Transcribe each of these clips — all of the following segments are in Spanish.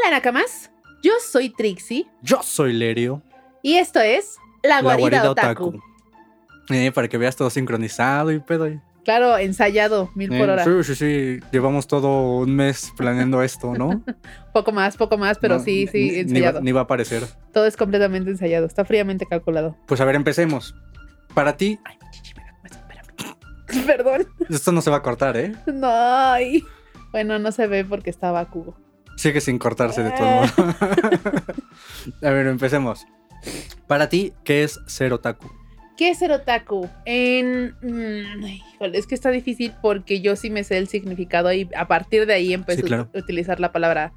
Hola Nakamas, yo soy Trixie Yo soy Lerio. y esto es La Guarida, Otaku. Eh, para que veas todo sincronizado y pedo. Claro, ensayado, mil por Eh, hora. Sí, sí, sí. Llevamos todo un mes planeando esto, ¿no? Poco más, poco más, pero No, sí, sí, ni- Ni va, ensayado. ni va a aparecer. Todo es completamente ensayado, está fríamente calculado. Pues a ver, empecemos. Para ti, Ay. Perdón. esto no se va a cortar, ¿eh? No, ay. Bueno, no se ve porque estaba cubo. Sigue sin cortarse de todo modo. a ver, empecemos. Para ti, ¿qué es ser otaku? ¿Qué es ser otaku? En. mm, híjole, es que está difícil porque yo sí me sé el significado y a partir de ahí empecé Sí, claro. a utilizar la palabra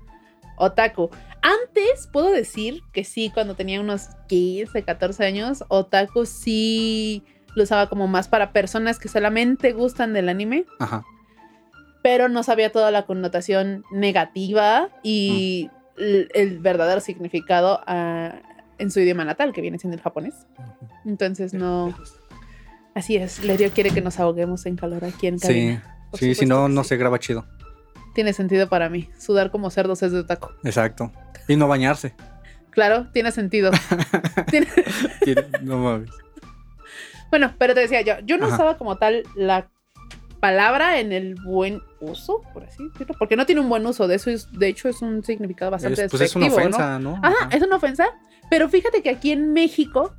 otaku. Antes puedo decir que sí, cuando tenía unos 15, 14 años, otaku sí lo usaba como más para personas que solamente gustan del anime, Ajá. Pero no sabía toda la connotación negativa y el, el verdadero significado ah, en su idioma natal, que viene siendo el japonés. Entonces no. Así es, Lerio quiere que nos ahoguemos en calor aquí en Sí, cabina. Por sí, si no, no sí. se graba chido. Tiene sentido para mí. Sudar como cerdos es de otaku. Exacto. Y no bañarse. Claro, tiene sentido. Tiene- Tiene- no mames. Bueno, pero te decía yo, yo no Ajá. usaba como tal la palabra en el buen uso, por así decirlo, porque no tiene un buen uso. De eso es, de hecho, es un significado bastante Es- pues es una ofensa, ¿no? Ajá, Ajá. es una ofensa. Pero fíjate que aquí en México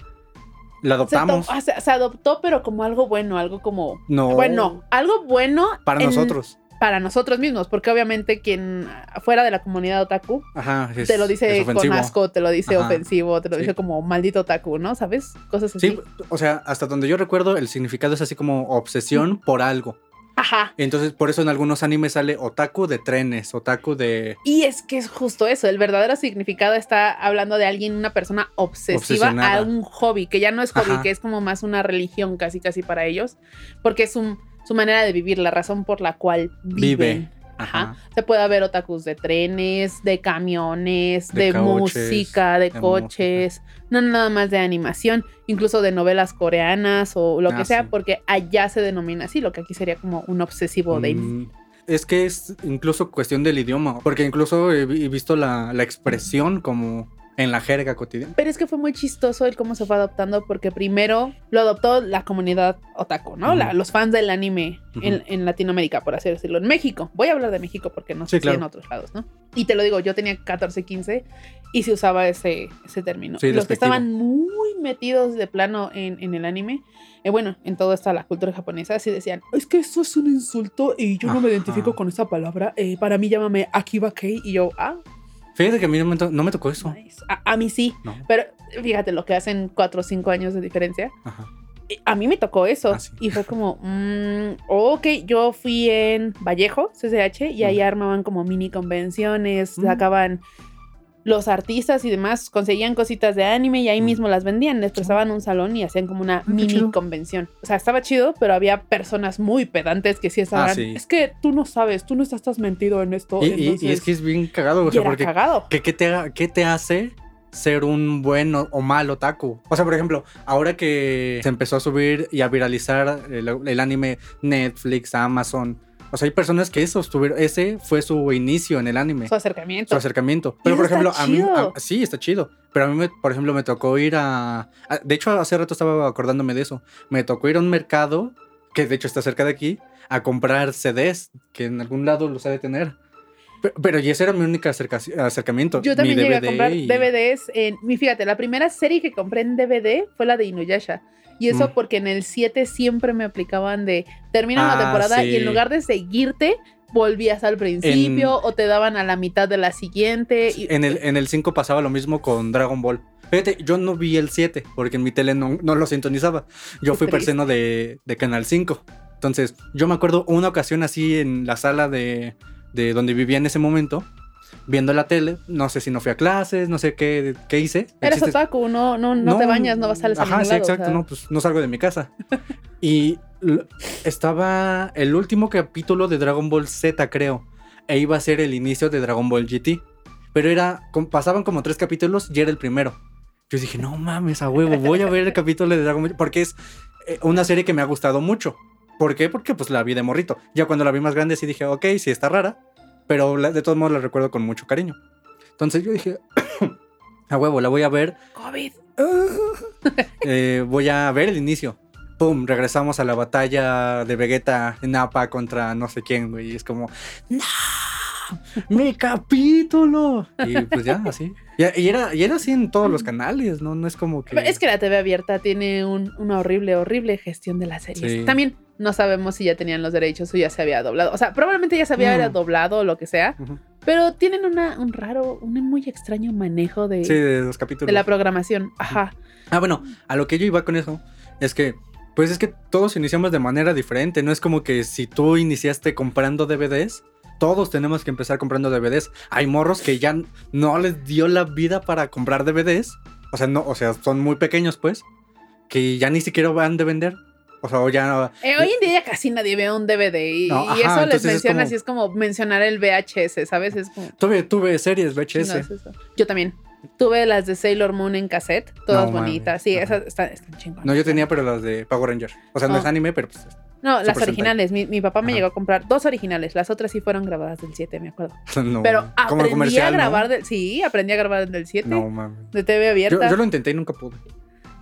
La se, adoptamos. ah, se- se adoptó, pero como algo bueno, algo como No. Bueno, algo bueno Para en- nosotros. Para nosotros mismos, porque obviamente quien fuera de la comunidad otaku Ajá. es- te lo dice con asco, te lo dice Ajá. ofensivo, te lo Sí. dice como maldito otaku, ¿no? ¿Sabes? Cosas así. Sí, o sea, hasta donde yo recuerdo, el significado es así como obsesión por algo. Ajá. Entonces, por eso en algunos animes sale otaku de trenes, otaku de. Y es que es justo eso, el verdadero significado está hablando de alguien, una persona obsesiva a un hobby, que ya no es hobby, Ajá. que es como más una religión casi casi para ellos, porque es un- su manera de vivir, la razón por la cual viven. Vive. Ajá. Se puede ver otakus de trenes, de camiones, de, De música, de, de coches, no nada más de animación, incluso de novelas coreanas o lo que Ah, sea, sí. porque allá se denomina así, lo que aquí sería como un obsesivo de... Mm, Es que es incluso cuestión del idioma, porque incluso he visto la, la expresión como en la jerga cotidiana. Pero es que fue muy chistoso el cómo se fue adoptando, porque primero lo adoptó la comunidad otaku, ¿no? Ujú. La- los fans del anime en, Ujú. en Latinoamérica, por así decirlo. En México. Voy a hablar de México porque no Sí, sé si claro. en otros lados, ¿no? Y te lo digo, yo tenía 14, 15 y se usaba ese, ese término. Sí, los que estaban muy metidos de plano en, en el anime, eh, bueno, en toda esta la cultura japonesa, sí decían, es que eso es un insulto y yo no me Ajá. identifico con esa palabra. eh, para mí llámame Akiba Kei y yo, ah, Fíjate que a mí no me, to- no me tocó eso. nice. A, a mí sí. No. Pero fíjate lo que hacen 4 o 5 años de diferencia. Ajá. A mí me tocó eso. Ah, sí. Y fue como, mm, ok, yo fui en Vallejo, CCH, y ahí armaban como mini convenciones, Mm. sacaban los artistas y demás, conseguían cositas de anime y ahí Mm. mismo las vendían, les prestaban un salón y hacían como una qué mini chido. convención. O sea, estaba chido, pero había personas muy pedantes que sí estaban, Ah, sí. es que tú no sabes, tú no estás, mentido en esto. Y, y- y entonces- es que es bien cagado, o sea, porque cagado. ¿qué, qué te, qué te hace ser un buen o, o mal otaku? O sea, por ejemplo, ahora que se empezó a subir y a viralizar el, el anime Netflix, Amazon, o sea, hay personas que eso estuvieron, ese fue su inicio en el anime. Su acercamiento. su acercamiento. Pero, por ejemplo, a mí, a- sí, está chido. Pero a mí, me- por ejemplo, me tocó ir a, a- De hecho, hace rato estaba acordándome de eso. Me tocó ir a un mercado, que de hecho está cerca de aquí, a comprar CDs, que en algún lado los ha de tener. Pe- Pero, y ese era mi único acerca- acercamiento. Yo también mi llegué a DVD comprar y- DVDs. En, mi- fíjate, la primera serie que compré en DVD fue la de Inuyasha. Y eso Mm. porque en el 7 siempre me aplicaban de termina Ah, una temporada y en lugar de seguirte, volvías al principio o te daban a la mitad de la siguiente. Y, En el, en el 5 pasaba lo mismo con Dragon Ball. Fíjate, yo no vi el 7 porque en mi tele no, no lo sintonizaba. Yo fui triste. persona de, de Canal 5. Entonces, yo me acuerdo una ocasión así en la sala de, de donde vivía en ese momento, viendo la tele. No sé si no fui a clases, no sé qué, qué hice. Eres otaku, no, no, no, te bañas, no vas a salir a Ajá, sí, lado, o exacto. sea. No, pues no salgo de mi casa. y estaba el último capítulo de Dragon Ball Z, creo. E iba a ser el inicio de Dragon Ball GT. Pero era, pasaban como tres capítulos y era el primero. Yo dije, no mames, a huevo, voy a ver el capítulo de Dragon Ball. Porque es eh, una serie que me ha gustado mucho. ¿Por qué? Porque pues la vi de morrito. Ya cuando la vi más grande sí dije, ok, sí está rara. Pero la- de todos modos la recuerdo con mucho cariño. Entonces yo dije, a huevo, la voy a ver. COVID. Eh, voy a ver el inicio. Pum, regresamos a la batalla de Vegeta en Nappa contra no sé quién, güey. Y es como, ¡No! ¡Mi capítulo! Y pues ya, así. Y, y era, y era así en todos los canales, ¿no? No es como que. Es que la TV abierta tiene un- una horrible, horrible gestión de las series. Sí. También no sabemos si ya tenían los derechos o ya se había doblado. O sea, probablemente ya se había doblado o lo que sea, pero tienen una, un raro, un muy extraño manejo de, Sí, de los capítulos. de la programación. Ajá. Ah, bueno, a lo que yo iba con eso es que, pues es que todos iniciamos de manera diferente. No es como que si tú iniciaste comprando DVDs, todos tenemos que empezar comprando DVDs. Hay morros que ya no les dio la vida para comprar DVDs. O sea, no, o sea, son muy pequeños, pues, que ya ni siquiera van de vender. O sea, ya. Eh, hoy en día ya casi nadie ve un DVD y, No, y ajá, eso les menciona así, es como mencionar el VHS, ¿sabes? Es como... Tuve, tuve series no, VHS. es. Yo también. Tuve las de Sailor Moon en cassette, todas No, bonitas. Sí, esas están, están chingonas. No, yo tenía, pero las de Power Ranger. O sea, no es anime, pero pues. No, las originales. Mi, mi papá me Ajá. llegó a comprar dos originales. Las otras sí fueron grabadas del 7, me acuerdo. No, Pero aprendí a ¿no? grabar del... Sí, aprendí a grabar del 7. No, mames. De TV Yo, abierta. yo lo intenté y nunca pude.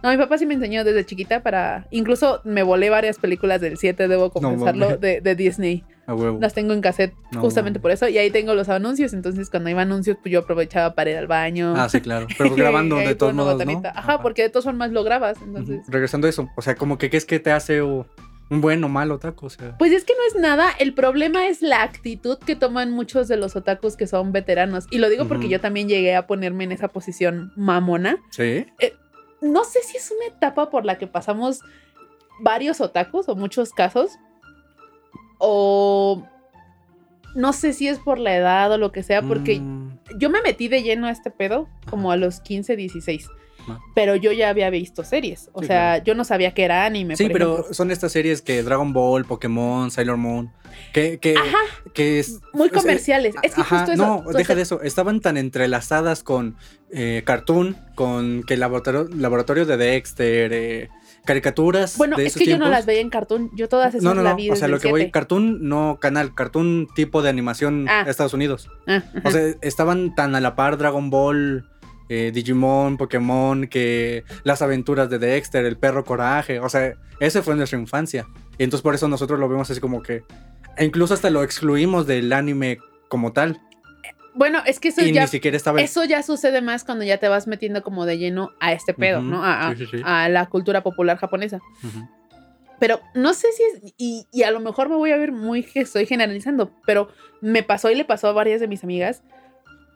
No, mi papá sí me enseñó desde chiquita para... Incluso me volé varias películas del 7, debo confesarlo, de, de Disney. A huevo. Las tengo en cassette No, justamente por eso. Y ahí tengo los anuncios. Entonces, cuando iba anuncios, pues yo aprovechaba para ir al baño. Ah, sí, claro. Pero grabando Ahí de todos modos, ¿no? Ajá, porque de todas formas lo grabas. Entonces... Regresando a eso, o sea, como que qué es que te hace o, un buen o mal otaku, o sea. Pues es que no es nada, el problema es la actitud que toman muchos de los otakus que son veteranos. Y lo digo porque yo también llegué a ponerme en esa posición mamona. Sí. No sé si es una etapa por la que pasamos varios otakus o muchos casos. O no sé si es por la edad o lo que sea, porque Mm, yo me metí de lleno a este pedo como a los 15, 16. Pero yo ya había visto series. O Sí, sea, claro. yo no sabía que era anime. Sí, por pero ejemplo. son estas series que Dragon Ball, Pokémon, Sailor Moon, que, que, Ajá, que es... muy o sea, comerciales. es que Ajá, justo eso. no, deja de eso. Estaban tan entrelazadas con eh, Cartoon, con que el laboratorio, laboratorio de Dexter, eh, caricaturas. Bueno, de es esos que yo no las veía en Cartoon. Yo todas esas No, no, las no. vi O sea, lo que voy, 7. Cartoon, no canal, Cartoon tipo de animación Ah. Estados Unidos. Ah, O sea, estaban tan a la par Dragon Ball, eh, Digimon, Pokémon, que las aventuras de Dexter, el perro coraje. O sea, ese fue nuestra infancia. Y entonces por eso nosotros lo vemos así como que. E incluso hasta lo excluimos del anime como tal. bueno, es que eso y ya, ni siquiera estaba. eso ya sucede más cuando ya te vas metiendo como de lleno a este pedo, ¿no? A, a- sí, sí, sí. a la cultura popular japonesa. Pero no sé si es, y, y a lo mejor me voy a ver muy que estoy generalizando, pero me pasó y le pasó a varias de mis amigas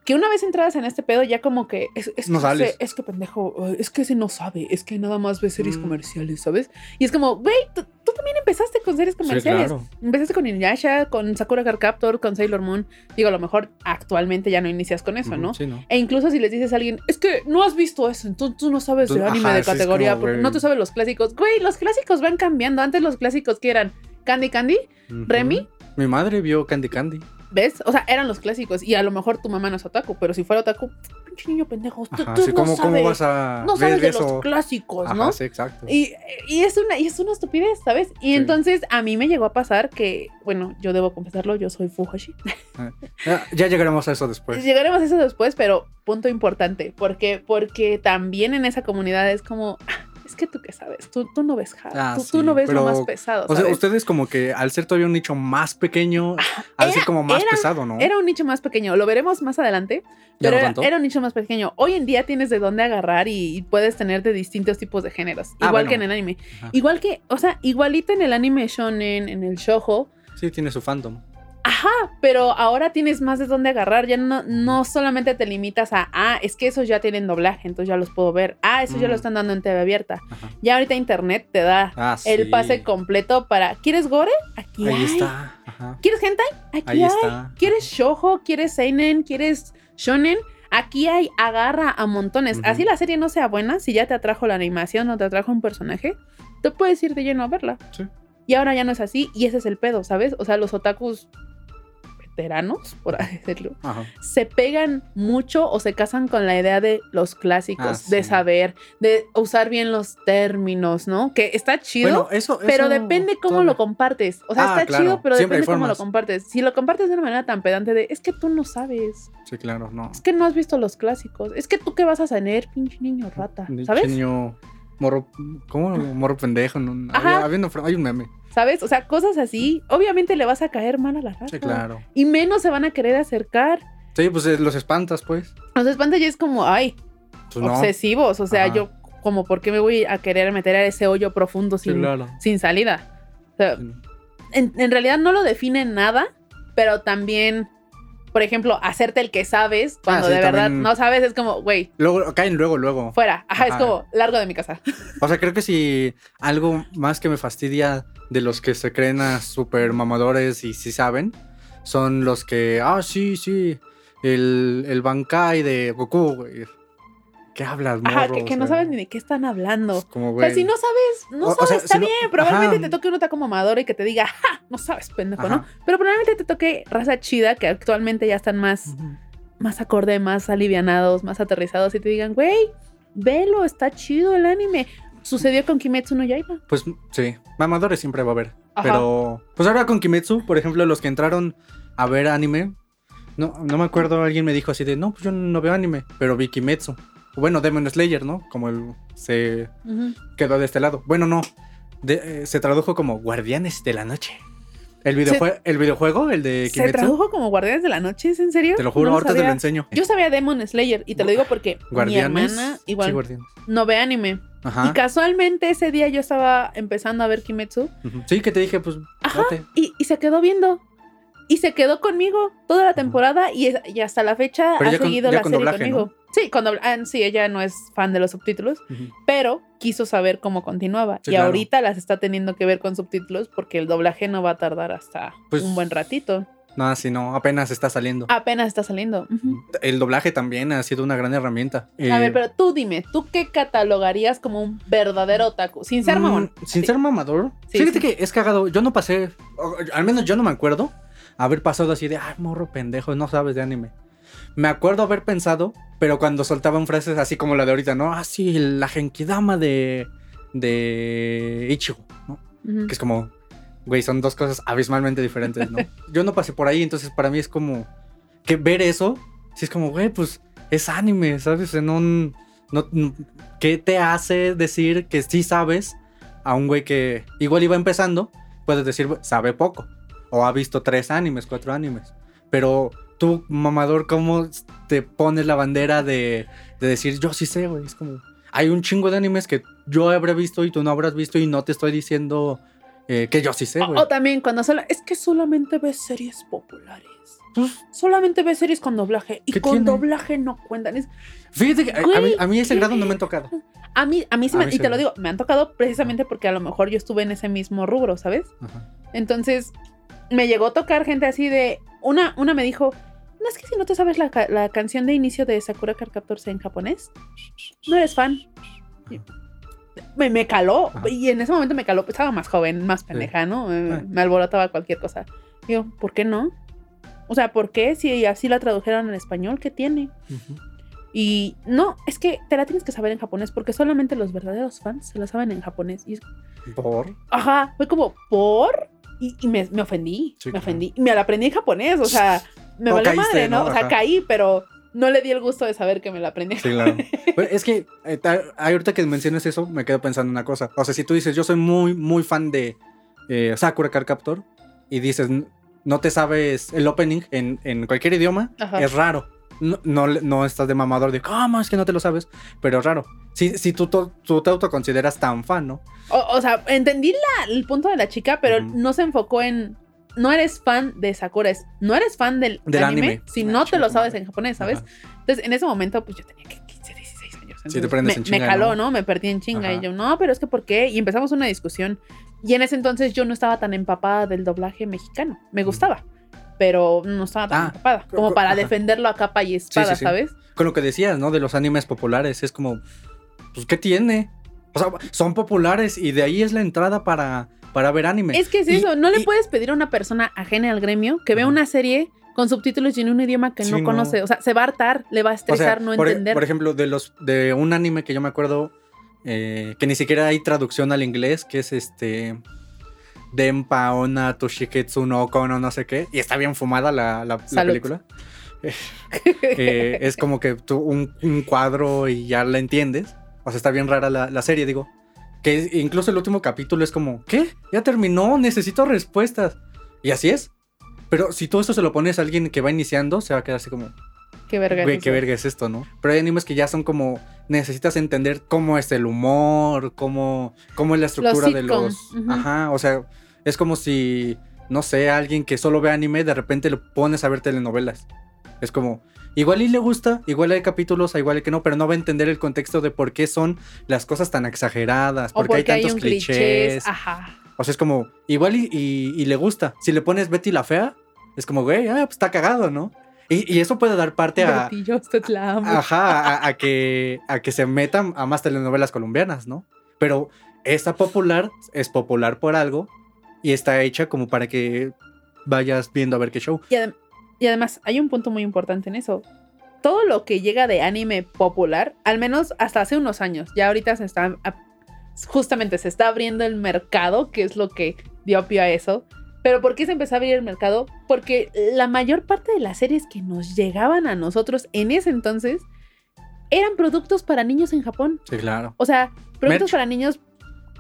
que una vez entradas en este pedo ya como que es, es, No que, sales. ese- es que pendejo, es que ese no sabe, es que nada más ve series Mm. comerciales, ¿sabes? Y es como, güey, tú, también empezaste con series Sí, comerciales. claro. Empezaste con Inuyasha, con Sakura Card Captor, con Sailor Moon. Digo, a lo mejor actualmente ya no inicias con eso, ¿no? Sí, ¿no? E incluso si les dices a alguien, es que no has visto eso, entonces tú no sabes de Tú- anime ajá, de categoría, como, porque güey. no te sabes los clásicos. Güey, los clásicos van cambiando. Antes los clásicos que eran Candy Candy, Ujú. Remy. Mi madre vio Candy Candy. ¿Ves? O sea, eran los clásicos. Y a lo mejor tu mamá no es otaku, pero si fuera otaku, pinche niño pendejo, tú, Ajá, tú sí, no ¿cómo, sabes, ¿cómo vas a no sabes de eso? los clásicos, Ajá, ¿no? sí, exacto. Y, y es una, y es una estupidez, ¿sabes? Y Sí. entonces a mí me llegó a pasar que, bueno, yo debo confesarlo, yo soy Fujoshi. Ya, ya llegaremos a eso después. Llegaremos a eso después, pero punto importante, porque porque también en esa comunidad es como, "Ah, es que tú qué sabes, tú, tú no ves hard, Ah, tú, tú no ves lo más pesado, O sea, ustedes como que al ser todavía un nicho más pequeño, al ser como más era- pesado, ¿no? Era un nicho más pequeño, lo veremos más adelante, ¿Ya pero era, un nicho más pequeño. Hoy en día tienes de dónde agarrar y, y puedes tener de distintos tipos de géneros, Ah, igual bueno. que en el anime. Ajá. Igual que, o sea, igualito en el anime shonen, en el shoujo, Sí, tiene su fandom. Ajá, pero ahora tienes más de dónde agarrar. Ya no, no solamente te limitas a, ah, es que esos ya tienen doblaje, entonces ya los puedo ver. Ah, esos ya Mm. lo están dando en TV abierta. Ajá. Ya ahorita internet te da Ah, el pase completo para. ¿Quieres gore? Aquí Ahí hay. está. Ajá. ¿Quieres hentai? Aquí Ahí hay. está. ¿Quieres shoujo? ¿Quieres seinen? ¿Quieres shonen? Aquí hay, agarra a montones. Así la serie no sea buena, si ya te atrajo la animación o te atrajo un personaje, te puedes ir de lleno a verla. Sí. Y ahora ya no es así, y ese es el pedo, ¿sabes? O sea, los otakus veteranos, por así decirlo, Ajá. se pegan mucho o se casan con la idea de los clásicos, Ah, de saber, de usar bien los términos, ¿no? Que está chido. Bueno, eso, pero depende cómo lo compartes. O sea, Ah, está claro. chido, pero Siempre depende cómo lo compartes. Si lo compartes de una manera tan pedante de, es que tú no sabes, Sí, claro, no. es que no has visto los clásicos, es que tú qué vas a tener, pinche niño rata, ¿sabes? Niño morro, ¿cómo? Morro pendejo. ¿no? Ajá. Había- había una fra- hay un meme. ¿Sabes? O sea, cosas así, obviamente le vas a caer mal a la rata. Sí, claro. Y menos se van a querer acercar. Sí, pues eh, los espantas, pues. Los espantas ya es como, ay, Pues no. obsesivos. O sea, Ajá. yo, como, ¿por qué me voy a querer meter a ese hoyo profundo Sí, sin, claro. sin salida? O sea, Sí. en, en realidad no lo define nada, pero también, por ejemplo, hacerte el que sabes cuando Ah, sí, de verdad también. no sabes es como, güey, Luego, caen luego, luego. fuera. Ajá, es como, largo de mi casa. O sea, creo que si algo más que me fastidia de los que se creen a super mamadores y sí saben, son los que, ah, sí, sí, el, el Bankai de Goku, güey. ¿Qué hablas, morro? Ajá, que, que O no sabes ni de qué están hablando. es Como, O güey. sea, si no sabes, no O- o sabes, sea, está si no- bien. Probablemente ajá. te toque uno taco mamador y que te diga, ¡ja! No sabes, pendejo, ¿no? Pero probablemente te toque raza chida que actualmente ya están más, más acorde, más alivianados, más aterrizados y te digan, güey, velo, está chido el anime. Sucedió con Kimetsu no Yaiba. Pues sí, mamadores siempre va a haber. Ajá. Pero, pues ahora con Kimetsu, por ejemplo, los que entraron a ver anime, no, no me acuerdo, alguien me dijo así de, no, pues yo no veo anime, pero vi Kimetsu. Bueno, Demon Slayer, ¿no? Como el, se quedó de este lado. Bueno, no, de- eh, se tradujo como Guardianes de la Noche. El, videojue- el videojuego, el de ¿Se Kimetsu, tradujo como Guardianes de la Noche? ¿Es en serio? te lo juro, No ahorita te lo enseño. Yo sabía Demon Slayer y te lo digo porque mi Guardianes. hermana Sí, igual no ve anime. Ajá. Y casualmente ese día yo estaba empezando a ver Kimetsu. Sí, que te dije, pues, Ajá. date. y, y se quedó viendo. Y se quedó conmigo toda la temporada y, y hasta la fecha Pero ha con- seguido la con serie doblaje, conmigo. Sí, dobla- ah, sí, ella no es fan de los subtítulos, pero quiso saber cómo continuaba. Sí, y claro. ahorita las está teniendo que ver con subtítulos porque el doblaje no va a tardar hasta Pues- un buen ratito. No, si no, apenas está saliendo. Apenas está saliendo. El doblaje también ha sido una gran herramienta. A Eh, ver, pero tú dime, ¿tú qué catalogarías como un verdadero otaku? Sin ser mm, mamón. Sin Sí. ser mamador. Sí, Fíjate que es cagado. Yo no pasé, al menos yo no me acuerdo haber pasado así de, ay, morro pendejo, no sabes de anime. Me acuerdo haber pensado, pero cuando soltaban frases así como la de ahorita, ¿no? Ah, sí, la Genkidama de, de Ichigo, ¿no? Que es como, güey, son dos cosas abismalmente diferentes, ¿no? Yo no pasé por ahí, entonces para mí es como que ver eso, sí es como, güey, pues es anime, ¿sabes? En un, no, ¿Qué te hace decir que sí sabes a un güey que igual iba empezando? Puedes decir, sabe poco, o ha visto tres animes, cuatro animes, pero tú, mamador, ¿cómo te pones la bandera de, de decir, yo sí sé, güey? Es como, hay un chingo de animes que yo habré visto y tú no habrás visto y no te estoy diciendo eh, que yo sí sé, güey. o también cuando solo. Es que solamente ves series populares. Pues, Solamente ves series con doblaje. Y ¿Qué con tiene? doblaje no cuentan. Es- Fíjate que a, a mí, a mí ese grado no me han tocado. a mí, a mí sí A me, mí y sí te lo digo, me han tocado precisamente porque a lo mejor yo estuve en ese mismo rubro, ¿sabes? Ajá. Entonces, me llegó a tocar gente así de. Una, una me dijo. No es que si no te sabes la, la canción de inicio de Sakura Card Captors en japonés, no eres fan. Me, me caló. Ajá. Y en ese momento me caló. Estaba más joven, más pendeja, ¿no? Me, Ah. me alborotaba cualquier cosa. Digo, ¿por qué no? O sea, ¿por qué? Si así la tradujeron en español, ¿qué tiene? Y no, es que te la tienes que saber en japonés porque solamente los verdaderos fans se la saben en japonés. Y es- Por. ajá, fue como, ¿por? Y, y me, me ofendí, Sí, me claro. ofendí. Y me la aprendí en japonés, o sea, me O valió caíste, madre, ¿no? ¿no? O sea, Ajá. caí, pero no le di el gusto de saber que me la aprendí. Sí, claro. Pero es que eh, ta- ahorita que mencionas eso, me quedo pensando una cosa. O sea, si tú dices, yo soy muy, muy fan de eh, Sakura Card Captor y dices, "N- no te sabes el opening en, en cualquier idioma, Ajá. es raro. No, no, no estás de mamador de, ¿cómo es que no te lo sabes? Pero es raro. Si, si tú, tú te autoconsideras tan fan, ¿no? O, o sea, entendí la- el punto de la chica, pero no se enfocó en. No eres fan de Sakura, es, no eres fan del, Del anime, anime. si Ah, no te lo sabes en japonés, ¿sabes? Ajá. Entonces, en ese momento, pues yo tenía que 15, 16 años. te entonces prendes me, en chinga, me caló, ¿no? ¿no? Me perdí en chinga. Ajá. Y yo, no, pero es que ¿por qué? Y empezamos una discusión. Y en ese entonces yo no estaba tan empapada del doblaje mexicano. Me gustaba, pero no estaba tan Ah, empapada. Como co- para ajá. defenderlo a capa y espada, sí, sí. ¿sabes? Con lo que decías, ¿no? De los animes populares, es como, pues, ¿qué tiene? O sea, son populares y de ahí es la entrada para, para ver anime. Es que es Y- eso, no le puedes pedir a una persona ajena al gremio que vea una serie con subtítulos y en un idioma que Sí, no no. conoce. O sea, se va a hartar, le va a O sea, estresar no por, e- entender. por ejemplo, de los de un anime que yo me acuerdo eh, que ni siquiera hay traducción al inglés, que es este Denpa Ona Toshiketsu no Kono no sé qué, y está bien fumada la, la- película. Eh, es como que tú un, un cuadro y ya la entiendes. O sea, está bien rara la, la serie, digo. Que incluso el último capítulo es como, ¿qué? Ya terminó, necesito respuestas. Y así es. Pero si todo esto se lo pones a alguien que va iniciando, se va a quedar así como, qué verga. Güey, qué verga es esto, ¿no? Pero hay animes que ya son como. Necesitas entender cómo es el humor, cómo, cómo es la estructura de los. Ajá, o sea, es como si. No sé, alguien que solo ve anime, de repente le pones a ver telenovelas. Es como. Igual y le gusta, igual hay capítulos, igual hay que no, pero no va a entender el contexto de por qué son las cosas tan exageradas, por qué hay tantos clichés. clichés. Ajá. O sea, es como, igual y, y- y le gusta. Si le pones Betty la fea, es como, güey, ah, pues está cagado, ¿no? Y, y eso puede dar parte a, Betty, yo usted la amo. Ajá, a, a que, a que se metan a más telenovelas colombianas, ¿no? Pero esta popular es popular por algo y está hecha como para que vayas viendo a ver qué show. Y, adem- y además, hay un punto muy importante en eso. Todo lo que llega de anime popular, al menos hasta hace unos años, ya ahorita se está, justamente se está abriendo el mercado, que es lo que dio pie a eso. Pero ¿por qué se empezó a abrir el mercado? Porque la mayor parte de las series que nos llegaban a nosotros en ese entonces eran productos para niños en Japón. Sí, claro. O sea, productos Merch. para niños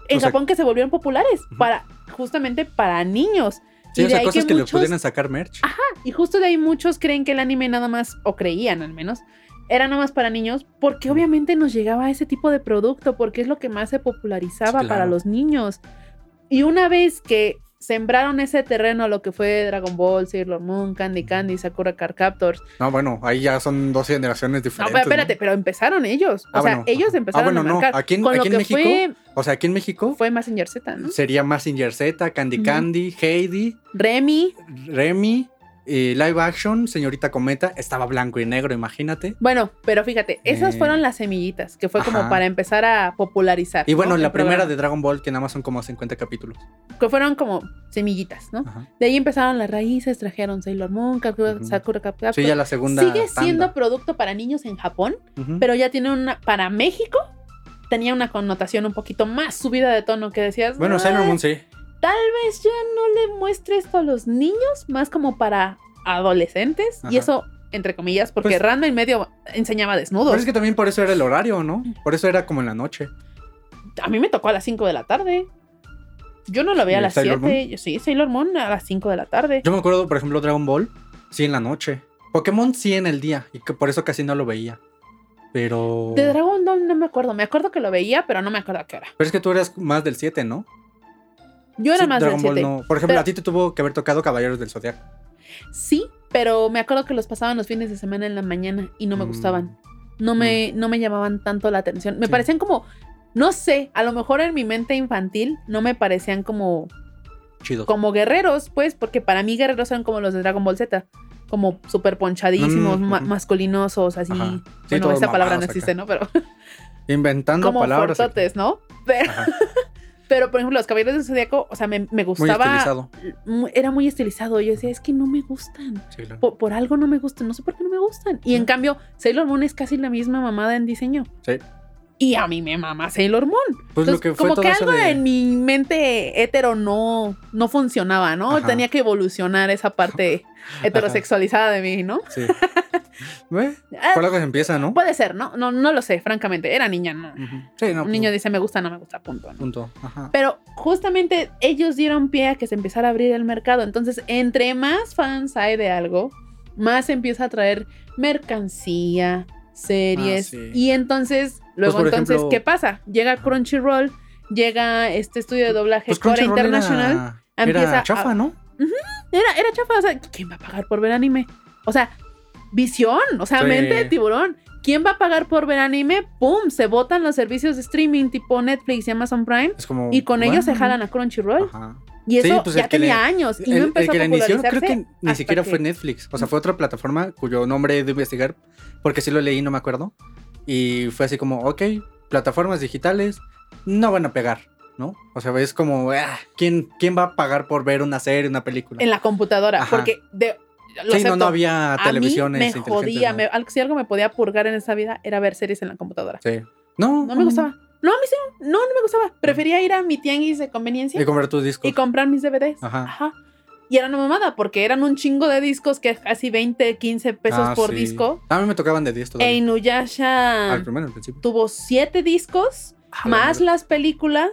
en O sea- Japón que se volvieron populares, para, justamente para niños. Sí, y o sea, cosas que que, le muchos- pudieran sacar merch. y justo de ahí muchos creen que el anime nada más, o creían al menos, era nada más para niños, porque obviamente nos llegaba ese tipo de producto, porque es lo que más se popularizaba claro. para los niños. Y una vez que sembraron ese terreno, lo que fue Dragon Ball, Sailor Moon, Candy Candy, Sakura Card Captors. No, bueno, ahí ya son dos generaciones No, diferentes. pero espérate, pero empezaron ellos. O Ah, sea, bueno, ellos ajá. empezaron Ah, bueno, a no, aquí en- con aquí lo en que México, fue, O sea, aquí en México fue Massinger Z, ¿no? sería Massinger Z, Candy. Candy, Heidi, Remy. Remy, eh, Live Action, Señorita Cometa. Estaba blanco y negro, imagínate. Bueno, pero fíjate, esas Eh, fueron las semillitas, que fue como para empezar a popularizar. Y bueno, ¿no? la el primera programa. de Dragon Ball, que nada más son como 50 capítulos. que fueron como semillitas, ¿no? Ajá. De ahí empezaron las raíces, trajeron Sailor Moon, Sakura, Ujú. Sakura Cap Captor. Sí, ya la segunda. Sigue tanda. siendo producto para niños en Japón, pero ya tiene una para México tenía una connotación un poquito más subida de tono que decías. Bueno, "Ah, Sailor Moon sí. Tal vez ya no le muestre esto a los niños, más como para adolescentes y eso entre comillas, porque Pues- Ranma en medio enseñaba desnudos. Pero es que también por eso era el horario, ¿no? Por eso era como en la noche. A mí me tocó a las 5 de la tarde. Yo no lo veía a ¿Y las Sailor 7. Yo- Sí, Sailor Moon a las 5 de la tarde. Yo me acuerdo, por ejemplo, Dragon Ball, sí en la noche. Pokémon sí en el día, y que por eso casi no lo veía. Pero. De Dragon Ball no me acuerdo. Me acuerdo que lo veía, pero no me acuerdo a qué hora. Pero es que tú eras más del 7, ¿no? Yo era Sí, más Dragon del Ball 7. no. Por ejemplo, Pero- a ti te tuvo que haber tocado Caballeros del Zodiaco. Sí, pero me acuerdo que los pasaban los fines de semana en la mañana y no me Mm. gustaban. No me, no me llamaban tanto la atención. Me Sí. parecían como, no sé, a lo mejor en mi mente infantil no me parecían como, Chido. como guerreros, pues, porque para mí guerreros eran como los de Dragon Ball Z. Como súper ponchadísimos, Mm, ma- masculinosos, así. Sí, bueno, esa palabra no existe, acá. ¿no? Pero Inventando como palabras. fortotes, ¿no? Pero. Pero, por ejemplo, los caballeros del zodiaco, o sea, me, me Muy gustaba. estilizado. mu- Era muy estilizado. Yo decía, es que no me gustan. Sí, claro. Por, por algo no me gustan. No sé por qué no me gustan. Y en cambio, Sailor Moon es casi la misma mamada en diseño. Sí. Y a mí me mama Sailor Moon. Pues lo Entonces, que fue como que algo de. en mi mente hetero no, no funcionaba, ¿no? Ajá. Tenía que evolucionar esa parte heterosexualizada de mí, ¿no? Sí. Ve, Ah, Por algo se empieza, ¿no? Puede ser, ¿no? ¿no? No lo sé, francamente. Era niña, ¿no? Sí, no. Un pues, niño dice me gusta, no me gusta, punto. ¿no? Punto. Ajá. Pero justamente ellos dieron pie a que se empezara a abrir el mercado. Entonces, entre más fans hay de algo, más empieza a traer mercancía, series. Ah, sí. Y entonces, luego por entonces, ejemplo- ¿qué pasa? Llega Crunchyroll, llega este estudio de doblaje Pues Cora International. Era, empieza era a- chafa, ¿no? Era, era chafa, o sea, ¿quién va a pagar por ver anime? O sea, visión, o sea, Sí. mente de tiburón. ¿Quién va a pagar por ver anime? ¡Pum! Se botan los servicios de streaming tipo Netflix y Amazon Prime. Es como. Y con ellos se jalan a Crunchyroll. Ajá. Y Sí, eso pues ya el que tenía le- años. Y el, no el empezó que la a inició, creo que ni siquiera que- fue Netflix. O sea, fue otra plataforma cuyo nombre he de investigar, porque sí lo leí, no me acuerdo. Y fue así como, ok, plataformas digitales no van a pegar, ¿no? O sea, es como, ah, ¿quién, ¿quién va a pagar por ver una serie, una película? En la computadora. Ajá. Porque de, lo Sí, no, no había A mí televisiones. me inteligentes, jodía. ¿no? me- si algo me podía purgar en esa vida era ver series en la computadora. Sí. No, No me gustaba. No, a mí sí, no, no me gustaba. Prefería ir a mi tianguis de conveniencia Y comprar tus discos. y comprar mis DVDs. Ajá. Y era una mamada, porque eran un chingo de discos que casi 20, 15 pesos Ah, por sí. disco. A mí me tocaban de 10 E todavía. Inuyasha Al primero, al principio. tuvo siete discos, Ah, más las películas,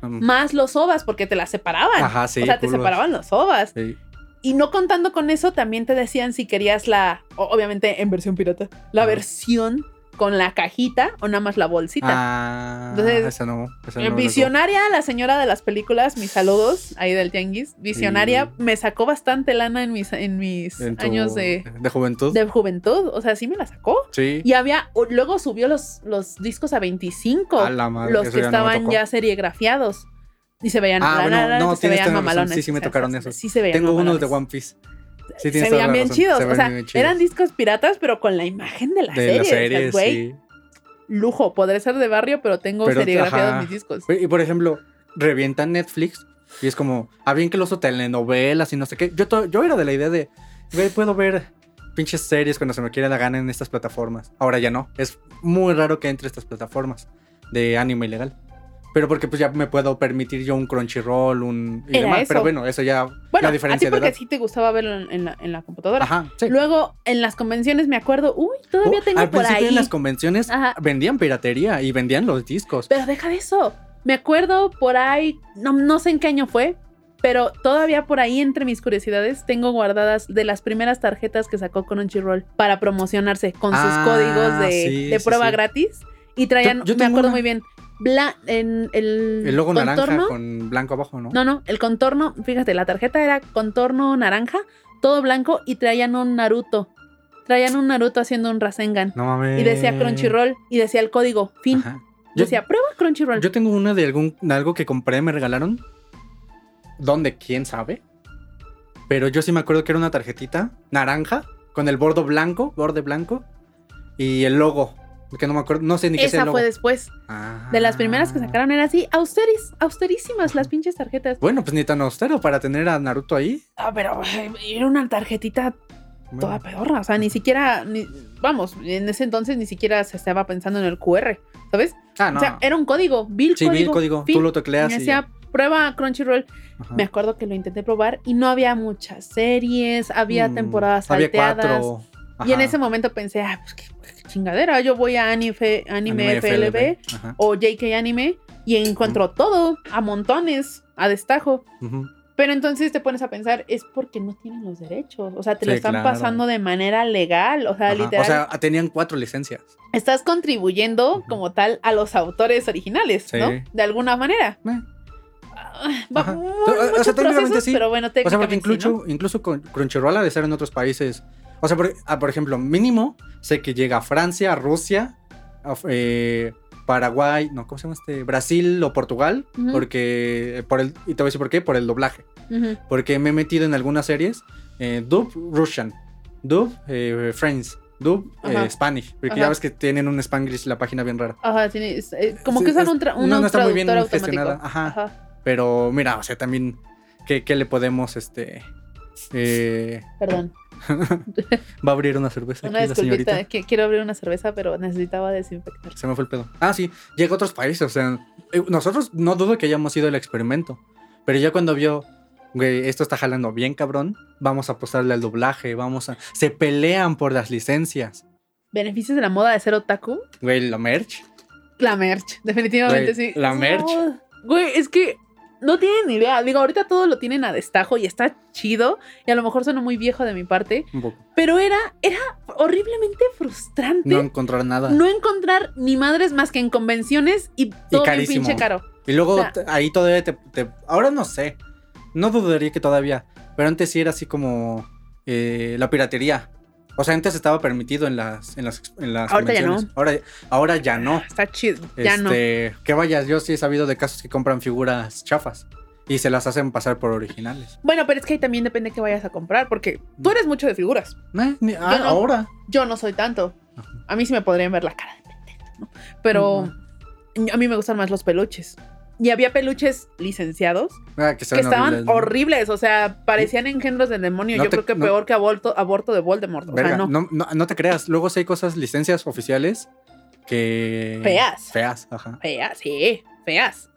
Mm. más los ovas, porque te las separaban. Ajá, sí. o sea, te separaban los ovas. Sí. Y no contando con eso, también te decían si querías la, obviamente en versión pirata, la Ajá. versión con la cajita o nada más la bolsita. Ah, Entonces, esa no. Esa no Visionaria, la señora de las películas, mis saludos ahí del tianguis. Visionaria me sacó bastante lana en mis, en mis En tu- años de, de juventud. de juventud. O sea, sí me la sacó. Sí. Y había, luego subió los, los discos a 25, A la madre, los que ya estaban ya serigrafiados. Y se veían, Ah, la- bueno, la- no, se veían mamalones. sí, sí me O sea, tocaron esos. Sí se veían Tengo unos de mamalones. One Piece. Sí, se veían la bien razón, chidos. se O sea, chidos. eran discos piratas, pero con la imagen de la de serie. O sea, series, güey, sí. lujo. Podré ser de barrio, pero tengo Pero, serigrafiados ajá. mis discos. Y por ejemplo, revientan Netflix y es como, ah, bien que lo uso telenovelas y no sé qué. Yo, to- yo era de la idea de, güey, puedo ver pinches series cuando se me quiera la gana en estas plataformas. Ahora ya no. Es muy raro que entre estas plataformas de anime ilegal. Pero porque pues ya me puedo permitir yo un Crunchyroll, un... Y Era demás. eso. Pero bueno, eso ya... Bueno, la a ti diferencia de edad. sí te gustaba verlo en, en la, en la computadora. Ajá, sí. Luego, en las convenciones me acuerdo, uy, todavía Oh, tengo al por principio ahí. en las convenciones Ajá. vendían piratería y vendían los discos. Pero deja de eso. Me acuerdo por ahí, no, no sé en qué año fue, pero todavía por ahí entre mis curiosidades tengo guardadas de las primeras tarjetas que sacó Crunchyroll para promocionarse con sus Ah, códigos de, sí, de prueba sí. gratis. Y traían, Yo- yo me acuerdo una. muy bien, bla, en el, El logo contorno. naranja con blanco abajo, ¿no? No, no, el contorno, fíjate, la tarjeta era contorno naranja, todo blanco y traían un Naruto. Traían un Naruto haciendo un Rasengan. No mames. Y decía Crunchyroll y decía el código, fin. Ajá. Yo- Decía, prueba Crunchyroll. Yo tengo una de algún algo que compré, me regalaron. ¿Dónde? ¿Quién sabe? Pero yo sí me acuerdo que era una tarjetita naranja con el bordo blanco, borde blanco y el logo, que no me acuerdo, no sé ni qué Esa fue después. Ah. De las primeras que sacaron era así, austeris, austerísimas las pinches tarjetas. Bueno, pues ni tan austero para tener a Naruto ahí. Ah, pero era una tarjetita Bueno, toda pedorra. O sea, ni siquiera, ni- vamos, en ese entonces ni siquiera se estaba pensando en el QR, ¿sabes? Ah, no. O sea, era un código, Bill sí, vi el código, fin. tú lo tecleas y decía, prueba Crunchyroll. Ajá. Me acuerdo que lo intenté probar y no había muchas series, había Mm, temporadas había salteadas. cuatro. Y en ese momento pensé, ah, pues qué, chingadera, yo voy a Anime, anime, FLB Ajá. o JK Anime y encuentro todo a montones, a destajo. Ujú. Pero entonces te pones a pensar, es porque no tienen los derechos. O sea, te lo están claro. pasando de manera legal. O sea, Ajá. literal. O sea, tenían cuatro licencias. estás contribuyendo como tal a los autores originales, ¿no? De alguna manera. Eh. Ah, Va, O sea, técnicamente sí. pero bueno, O sea, porque técnicamente sí, incluso, incluso con Crunchyroll ha de ser en otros países. O sea, por, ah, por ejemplo, mínimo sé que llega a Francia, Rusia, a eh, Paraguay, no, ¿cómo se llama este? Brasil o Portugal, porque por el, y te voy a decir por qué, por el doblaje. Porque me he metido en algunas series, eh, dub Russian, dub eh, French, dub eh, Ajá. Spanish, porque Ajá. ya ves que tienen un Spanglish la página bien rara. Ajá, tiene- eh, como Sí, que usan es- un, tra- un no, no está muy bien automático. gestionada, ajá. Pero mira, o sea, también, ¿qué, qué le podemos, este... eh, Perdón. Va a abrir una cerveza Una aquí la disculpita, señorita. que quiero abrir una cerveza, pero necesitaba desinfectar. Se me fue el pedo. Ah, sí, llega a otros países. O sea, eh, nosotros no dudo que hayamos sido el experimento. Pero ya cuando vio, güey, esto está jalando bien, cabrón, vamos a apostarle al doblaje, vamos a. Se pelean por las licencias. ¿Beneficios de la moda de ser otaku? Güey, la merch. La merch, definitivamente Güey, sí. la merch. Güey, es que no tienen ni idea. Digo, ahorita todo lo tienen a destajo y está chido. Y a lo mejor suena muy viejo de mi parte. Un poco. Pero era, era horriblemente frustrante No no, encontrar nada. encontrar ni madres más que en convenciones y todo bien carísimo. pinche caro. Y luego O sea- te- ahí todavía te, te- Ahora no sé. No dudaría que todavía. Pero antes sí era así como eh, la piratería. O sea, antes estaba permitido en las, en las, en las Ahorita ya convenciones. Ahora, ahora ya no. Está chido. Ya no. Este, Que vayas, yo sí he sabido de casos que compran figuras chafas y se las hacen pasar por originales. Bueno, pero es que ahí también depende qué vayas a comprar, porque tú eres mucho de figuras. Eh, ni- ah, no. ahora. Yo no soy tanto. Ajá. A mí sí me podrían ver la cara de pendejo, ¿no? Pero a mí me gustan más los peluches. Y había peluches licenciados Ah, que, que estaban horribles, ¿no? horribles, o sea, parecían engendros del demonio. No Yo te- creo que no- peor que aborto, aborto de Voldemort. O Verga, sea, no. no. No, no te creas. Luego sí hay cosas, licencias oficiales que. Feas. Feas, ajá. Feas, sí, feas.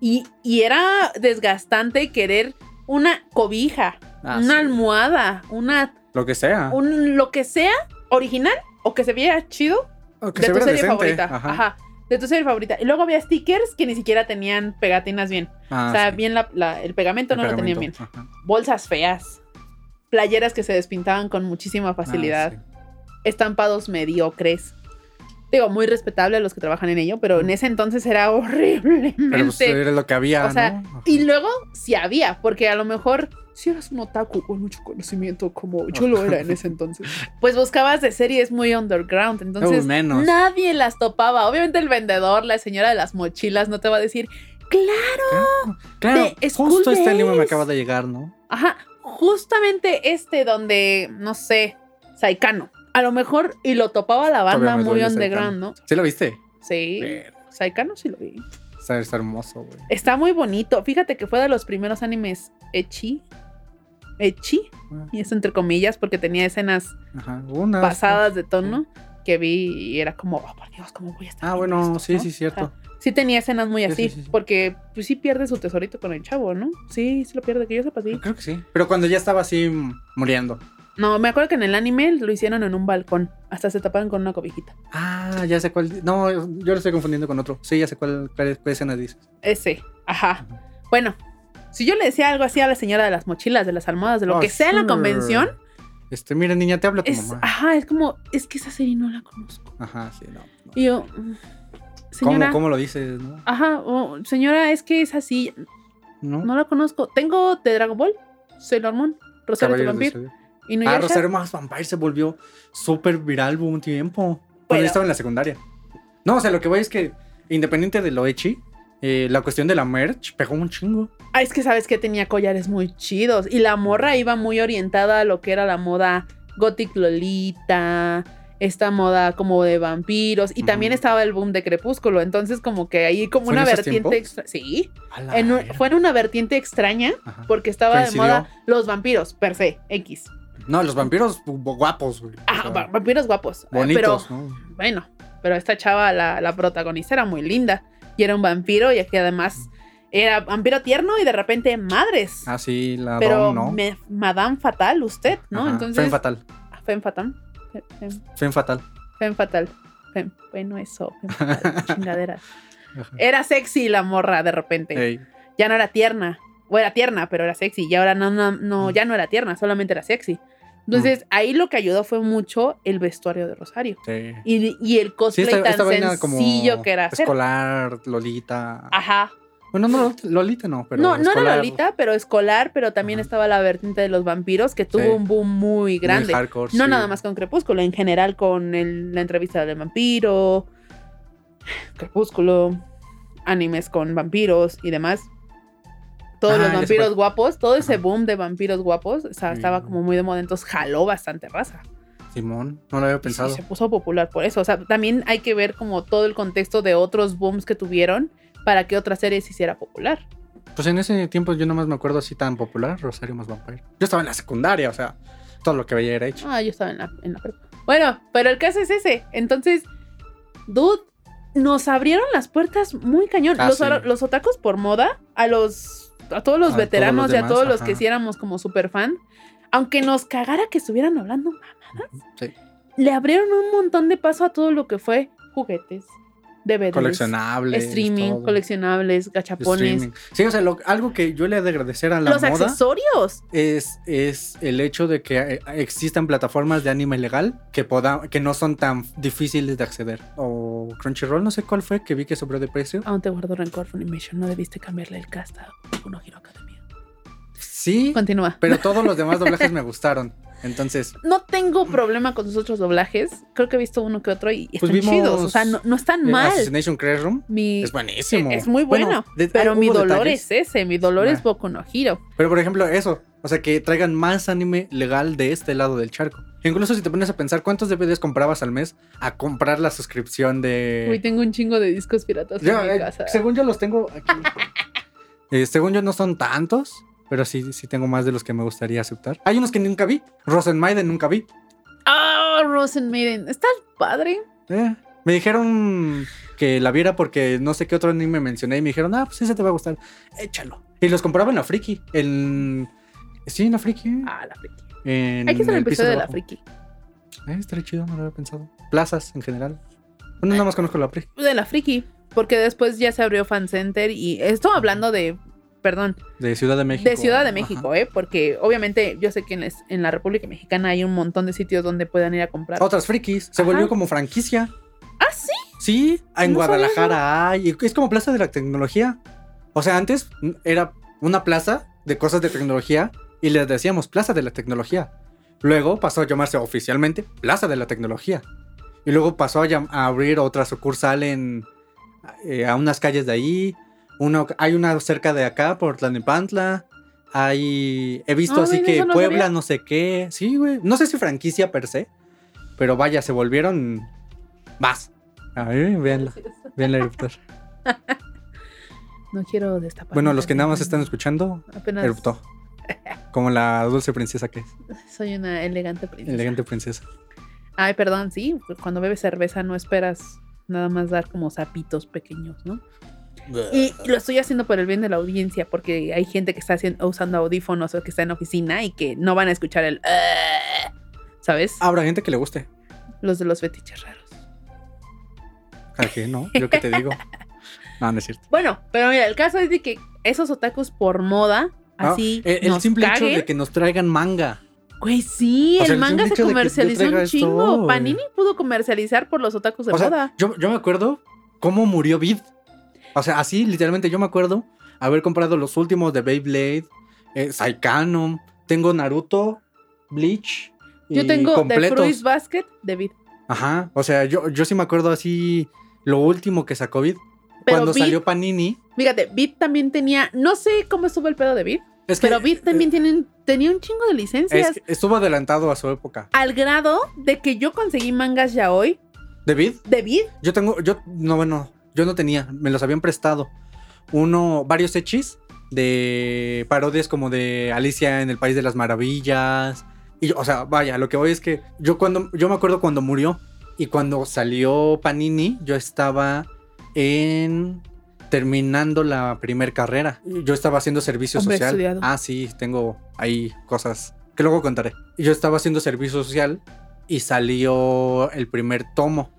Y, y era desgastante querer una cobija, Ah, una sí. almohada, una, Lo que sea. un, lo que sea original o que se viera chido O que de tu serie decente, favorita. Ajá. Ajá. De tu serie favorita. Y luego había stickers que ni siquiera tenían pegatinas bien. Ah, o sea, sí. bien la- la- el pegamento El no lo tenían bien. ajá. Bolsas feas. Playeras que se despintaban con muchísima facilidad. Ah, sí. Estampados mediocres. Digo, muy respetable a los que trabajan en ello, pero en ese entonces era horriblemente. Pero pues era lo que había, o sea, ¿no? Y luego sí había, porque a lo mejor si eras un otaku con mucho conocimiento, como yo lo era en ese entonces, pues buscabas de series muy underground, entonces menos. nadie las topaba. Obviamente el vendedor, la señora de las mochilas, no te va a decir, claro, Claro, justo este libro me acaba de llegar, ¿no? ajá, justamente este donde, no sé, Saikano. A lo mejor, y lo topaba la banda muy underground, ¿no? ¿Sí lo viste? Sí, Ver, Saikano sí lo vi. Está, está hermoso, güey. Está muy bonito. Fíjate que fue de los primeros animes echi. Echi. Ah, Y eso entre comillas, porque tenía escenas Ajá. Pasadas de tono que vi y era como, oh, por Dios, ¿cómo voy a estar? Ah, bueno, esto, sí, no? sí, cierto. Sí tenía escenas muy Sí, así, sí, sí, sí. porque pues sí pierde su tesorito con el chavo, ¿no? Sí, sí lo pierde, que yo sepa, sí. Creo que sí. Pero cuando ya estaba así muriendo. No, me acuerdo que en el anime lo hicieron en un balcón, hasta se taparon con una cobijita. Ah, ya sé cuál. No, yo lo estoy confundiendo con otro. Sí, ya sé cuál, cuál, cuál escena dices. Ese, ajá. Bueno, si yo le decía algo así a la señora de las mochilas, de las almohadas, de lo Oh, que sea en la convención, Este, mira, niña, te habla tu es, mamá. ajá, es como, es que esa serie no la conozco. Ajá, sí, no. no. Y yo, señora, ¿Cómo, ¿Cómo lo dices, no? ajá, oh, señora, es que es así, ¿No? no la conozco. Tengo de Dragon Ball, Sailor Moon, Rosario de Caballeros del Vampir Zodiaco. y no Ah, Rosario más Vampire se volvió súper viral por un tiempo. Cuando yo estaba en la secundaria. No, o sea, lo que voy es que, independiente de lo echi, eh, la cuestión de la merch pegó un chingo. Ah, es que sabes que tenía collares muy chidos y la morra iba muy orientada a lo que era la moda gothic lolita, esta moda como de vampiros y también estaba el boom de Crepúsculo, entonces como que ahí como ¿Fue en una vertiente extra, sí, en un- fue en una vertiente extraña Ajá. porque estaba de moda los vampiros per se, X. No, los vampiros gu- guapos, güey. O Ah, sea, vampiros guapos. eh, bonitos, Pero ¿no? bueno, pero esta chava, la, la protagonista, era muy linda y era un vampiro y aquí además era vampiro tierno y de repente madres. Ah, sí, la pero Dom, ¿no? me- Madame Fatal, usted, ¿no? Ajá, Entonces. Femme fatal. Ah, Femme Fatal. Fem, fem- fatal. femme Fatal. Fem- bueno, eso. Femme Fatal, chingadera. Ajá. Era sexy la morra de repente. Ya no era tierna. O era tierna, pero era sexy. Y ahora no, no, no, Mm. ya no era tierna, solamente era sexy. Entonces, ahí lo que ayudó fue mucho el vestuario de Rosario. sí. Y, y el Sí, cosplay esta, tan esta como sencillo que era hacer. escolar, Lolita. Ajá. Bueno, no, Lolita no, pero no, no era Lolita, pero escolar, pero también Ajá. estaba la vertiente de los vampiros que tuvo Sí. un boom muy muy grande. hardcore, no sí. nada más con Crepúsculo, en general con el- la entrevista del vampiro, Crepúsculo, animes con vampiros y demás. Todos Ah, los vampiros guapos, todo ese boom de vampiros guapos o sea, Sí. estaba como muy de moda, entonces jaló bastante raza. Simón, no lo había pensado. se puso popular por eso. O sea, también hay que ver como todo el contexto de otros booms que tuvieron para que otra serie se hiciera popular. Pues en ese tiempo yo nomás me acuerdo así tan popular, Rosario más Vampire. Yo estaba en la secundaria, o sea, todo lo que veía era hecho. Ah, yo estaba en la, en la prepa. Bueno, pero el caso es ese. Entonces, dude, nos abrieron las puertas muy cañón. Ah, los, sí. los otakus por moda, a los a todos los A veteranos todos los y a todos los que ajá. sí éramos como super fan, aunque nos cagara que estuvieran hablando, Sí. le abrieron un montón de paso a todo lo que fue juguetes, DVDs, Coleccionables. streaming, todo. coleccionables, gachapones, Streaming. Sí, o sea, lo- algo que yo le he de agradecer a la los moda accesorios. es, es el hecho de que eh, existan plataformas de anime legal que, poda, que no son tan difíciles de acceder. O Crunchyroll, no sé cuál fue, que vi que subió de precio. Aún te guardo rencor, Funimation. No debiste cambiarle el cast a Boku no Hero Academia. Sí, Continúa. pero todos los demás doblajes me gustaron. Entonces, No tengo problema con sus otros doblajes. Creo que he visto uno que otro y Pues están vimos, chidos. O sea, no, no están mal. Assassination Classroom Mi, es buenísimo. es muy bueno. de- pero mi dolor detalles. es ese. Mi dolor es Ah. Boku no Hero. Pero por ejemplo, eso. O sea, que traigan más anime legal de este lado del charco. Incluso si te pones a pensar cuántos DVDs comprabas al mes a comprar la suscripción de. Uy, tengo un chingo de discos piratas Yo, en mi eh, casa. según yo los tengo aquí. Eh, según yo no son tantos, pero sí, sí tengo más de los que me gustaría aceptar. Hay unos que nunca vi. Rosenmaiden nunca vi. Ah, Rosen Maiden. Está padre. Eh, me dijeron que la viera porque no sé qué otro anime mencioné y me dijeron, ah, pues ese te va a gustar. Échalo. Y los compraba en la Friki. En... Sí, en la Friki. Ah, la friki. En Hay que hacer el el piso episodio de la friki. Eh, estaría chido, no lo había pensado. Plazas en general. Bueno, nada más conozco la Friki. De la friki. Porque después ya se abrió Fan Center y estoy hablando de. Perdón, De Ciudad de México. de Ciudad de Ajá. México, ¿eh? Porque obviamente yo sé que en, es- en la República Mexicana hay un montón de sitios donde puedan ir a comprar. Otras frikis. Se Ajá. volvió como franquicia. Ah, sí. Sí, en No Guadalajara hay. y Es como Plaza de la Tecnología. O sea, antes era una plaza de cosas de tecnología y les decíamos Plaza de la Tecnología. Luego pasó a llamarse oficialmente Plaza de la Tecnología. Y luego pasó a abrir otra sucursal en eh, a unas calles de ahí. Uno, hay una cerca de acá por Tlalnepantla. Hay. He visto Ah, así que no Puebla, sabía. no sé qué. Sí, güey. No sé si franquicia per se. Pero vaya, se volvieron más. A ver, véanla. Véanla eruptar. No quiero destapar. Bueno, los que nada más están escuchando, Apenas eruptó. Como la dulce princesa que es. soy una elegante princesa. Elegante princesa. Ay, perdón, sí. Cuando bebes cerveza no esperas nada más dar como sapitos pequeños, ¿no? Y lo estoy haciendo por el bien de la audiencia, porque hay gente que está haciendo, usando audífonos o que está en oficina y que no van a escuchar el... ¿Sabes? Habrá gente que le guste. Los de los fetiches raros. ¿A qué no? Yo qué te digo. No, no es cierto. Bueno, pero mira, el caso es de que esos otakus por moda, Ah, así, el, el nos simple hecho de que nos traigan manga. Güey, sí, O sea, el manga se comercializó un chingo. Panini pudo comercializar por los otakus de O sea, moda. yo, yo me acuerdo cómo murió Vid. O sea, así, literalmente, yo me acuerdo haber comprado los últimos de Beyblade, eh, Saikanom, tengo Naruto, Bleach. Yo tengo The completos. Fruits Basket de Vid. Ajá, o sea, yo, yo sí me acuerdo así lo último que sacó Vid. Pero Cuando salió Panini. Fíjate, Vid también tenía, no sé cómo estuvo el pedo de Vid, Es que, pero Vid también tiene un- tenía un chingo de licencias. es que estuvo adelantado a su época. Al grado de que yo conseguí mangas ya hoy ¿De Vid? de Vid. Yo tengo, yo, no, bueno, yo no tenía, me los habían prestado. Uno, varios hechis de parodias como de Alicia en el País de las Maravillas. Y, yo, o sea, vaya, lo que voy es que yo cuando, yo me acuerdo cuando murió y cuando salió Panini, yo estaba en terminando la primer carrera. Yo estaba haciendo servicio Hombre social. estudiado. Ah, sí, tengo ahí cosas que luego contaré. Yo estaba haciendo servicio social y salió el primer tomo.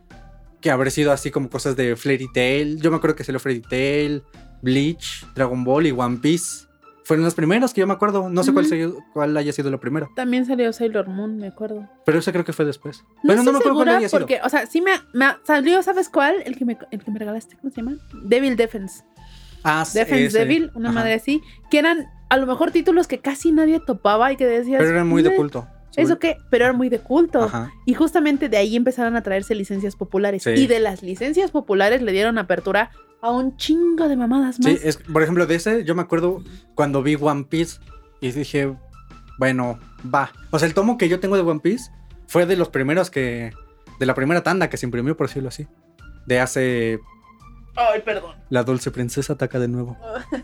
Que habrá sido así como cosas de Fairy Tail. Yo me acuerdo que salió Fairy Tail, Bleach, Dragon Ball y One Piece. Fueron los primeros que yo me acuerdo. No sé cuál, Ujú. se- cuál haya sido lo primero. También salió Sailor Moon, me acuerdo. Pero ese creo que fue después. No Pero no me acuerdo cuál haya sido. porque, o sea, sí me, me salió, ¿sabes cuál? El que, me, el que me regalaste, ¿cómo se llama? Devil Defense. Ah, sí, Defense ese. Devil, una Ajá. madre así, que eran a lo mejor títulos que casi nadie topaba y que decías... Pero eran muy de "Meh, culto. ¿Eso qué? Pero eran muy de culto. Ajá. Y justamente de ahí empezaron a traerse licencias populares. Sí. Y de las licencias populares le dieron apertura a un chingo de mamadas más. Sí, es, por ejemplo, de ese, yo me acuerdo cuando vi One Piece y dije, bueno, va. O sea, el tomo que yo tengo de One Piece fue de los primeros que. de la primera tanda que se imprimió, por decirlo así. De hace. Ay, perdón. La dulce princesa ataca de nuevo.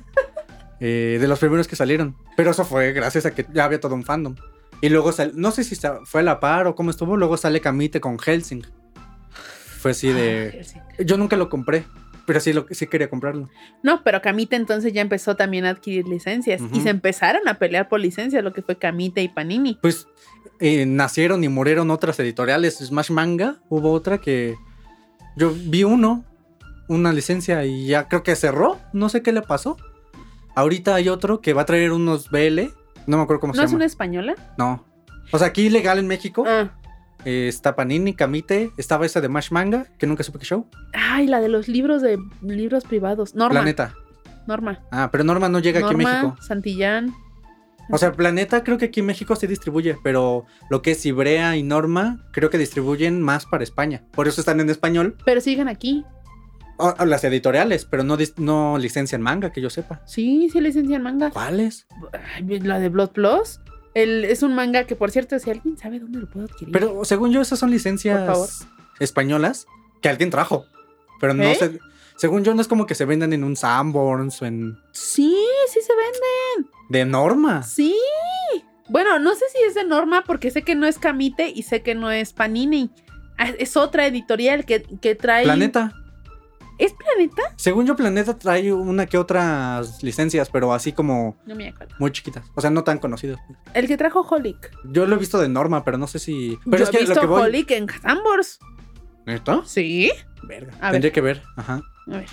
Eh, de los primeros que salieron. Pero eso fue gracias a que ya había todo un fandom. Y luego, sal- no sé si fue a la par o cómo estuvo, luego sale Kamite con Helsing. Fue así Ah, de. Helsing. Yo nunca lo compré, pero sí, lo, sí quería comprarlo. No, pero Kamite entonces ya empezó también a adquirir licencias. Y se empezaron a pelear por licencias, lo que fue Kamite y Panini. Pues eh, nacieron y murieron otras editoriales. Smash Manga, hubo otra que yo vi uno, una licencia y ya creo que cerró. No sé qué le pasó. Ahorita hay otro que va a traer unos BL. No me acuerdo cómo ¿No se es llama. una española? No. O sea, aquí legal en México Ah. eh, está Panini, Kamite, estaba esa de Mash Manga, que nunca supe qué show. Ay, la de los libros de libros privados. Norma. Planeta. Norma. Ah, pero Norma no llega aquí a México. Santillán. O sea, Planeta creo que aquí en México sí distribuye, pero lo que es Ibrea y Norma creo que distribuyen más para España. Por eso están en español. Pero siguen aquí. O- o las editoriales, pero no, no licencian manga, que yo sepa. Sí, sí licencian manga. ¿Cuáles? La de Blood Plus. El, es un manga que, por cierto, si alguien sabe dónde lo puedo adquirir. Pero según yo, esas son licencias españolas que alguien trajo. Pero no ¿Eh? sé. Según yo, no es como que se vendan en un Sanborns o en. Sí, sí se vende. de norma. Sí. Bueno, no sé si es de Norma porque sé que no es Camite y sé que no es Panini. Ah, Es otra editorial que, que trae. Planeta. ¿Es Planeta? Según yo, Planeta trae una que otras licencias, pero así como No me acuerdo. muy chiquitas. O sea, no tan conocidas. El que trajo Holic. Yo lo he visto de norma, pero no sé si. Pero Yo es que he visto lo que voy. Holic en Sambors. ¿Neta? Sí. Verga. A Tendría ver. que ver. Ajá. A ver.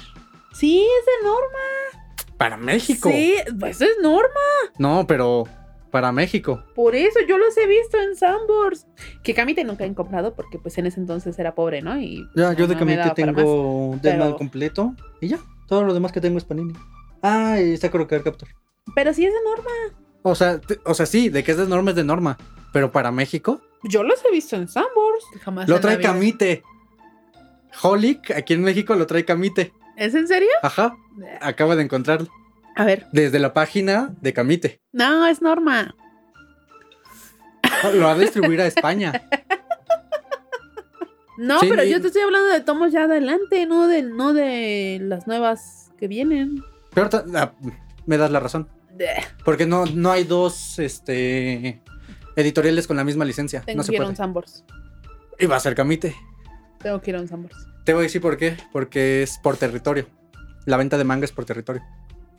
Sí, es de Norma. Para México. Sí, pues es Norma. No, pero para México. Por eso yo los he visto en Sambors. Que Camite nunca he comprado porque pues en ese entonces era pobre, ¿no? Y Ya, yo de no Camite más. tengo Deadman pero- completo. Y ya. Todo lo demás que tengo es Panini. Ah, y Sakura Card Captor. Pero sí es de Norma. O sea, o sea, sí, de que es de norma es de norma. Pero para México, Yo los he visto en Sambors. Jamás lo trae. Camite. Holic, aquí en México lo trae Camite. ¿Es en serio? Ajá, acabo de encontrarlo. A ver. Desde la página de Camite. No, es Norma. Lo va a distribuir a España. No, Sí. pero yo te estoy hablando de tomos ya adelante, no de, no de las nuevas que vienen. Pero ah, me das la razón. Porque no, no hay dos este, editoriales con la misma licencia. Tengo no que ir a un Sambors. Y va a ser Camite. Tengo que ir a un Sambors. Te voy a decir por qué. Porque es por territorio. La venta de manga es por territorio.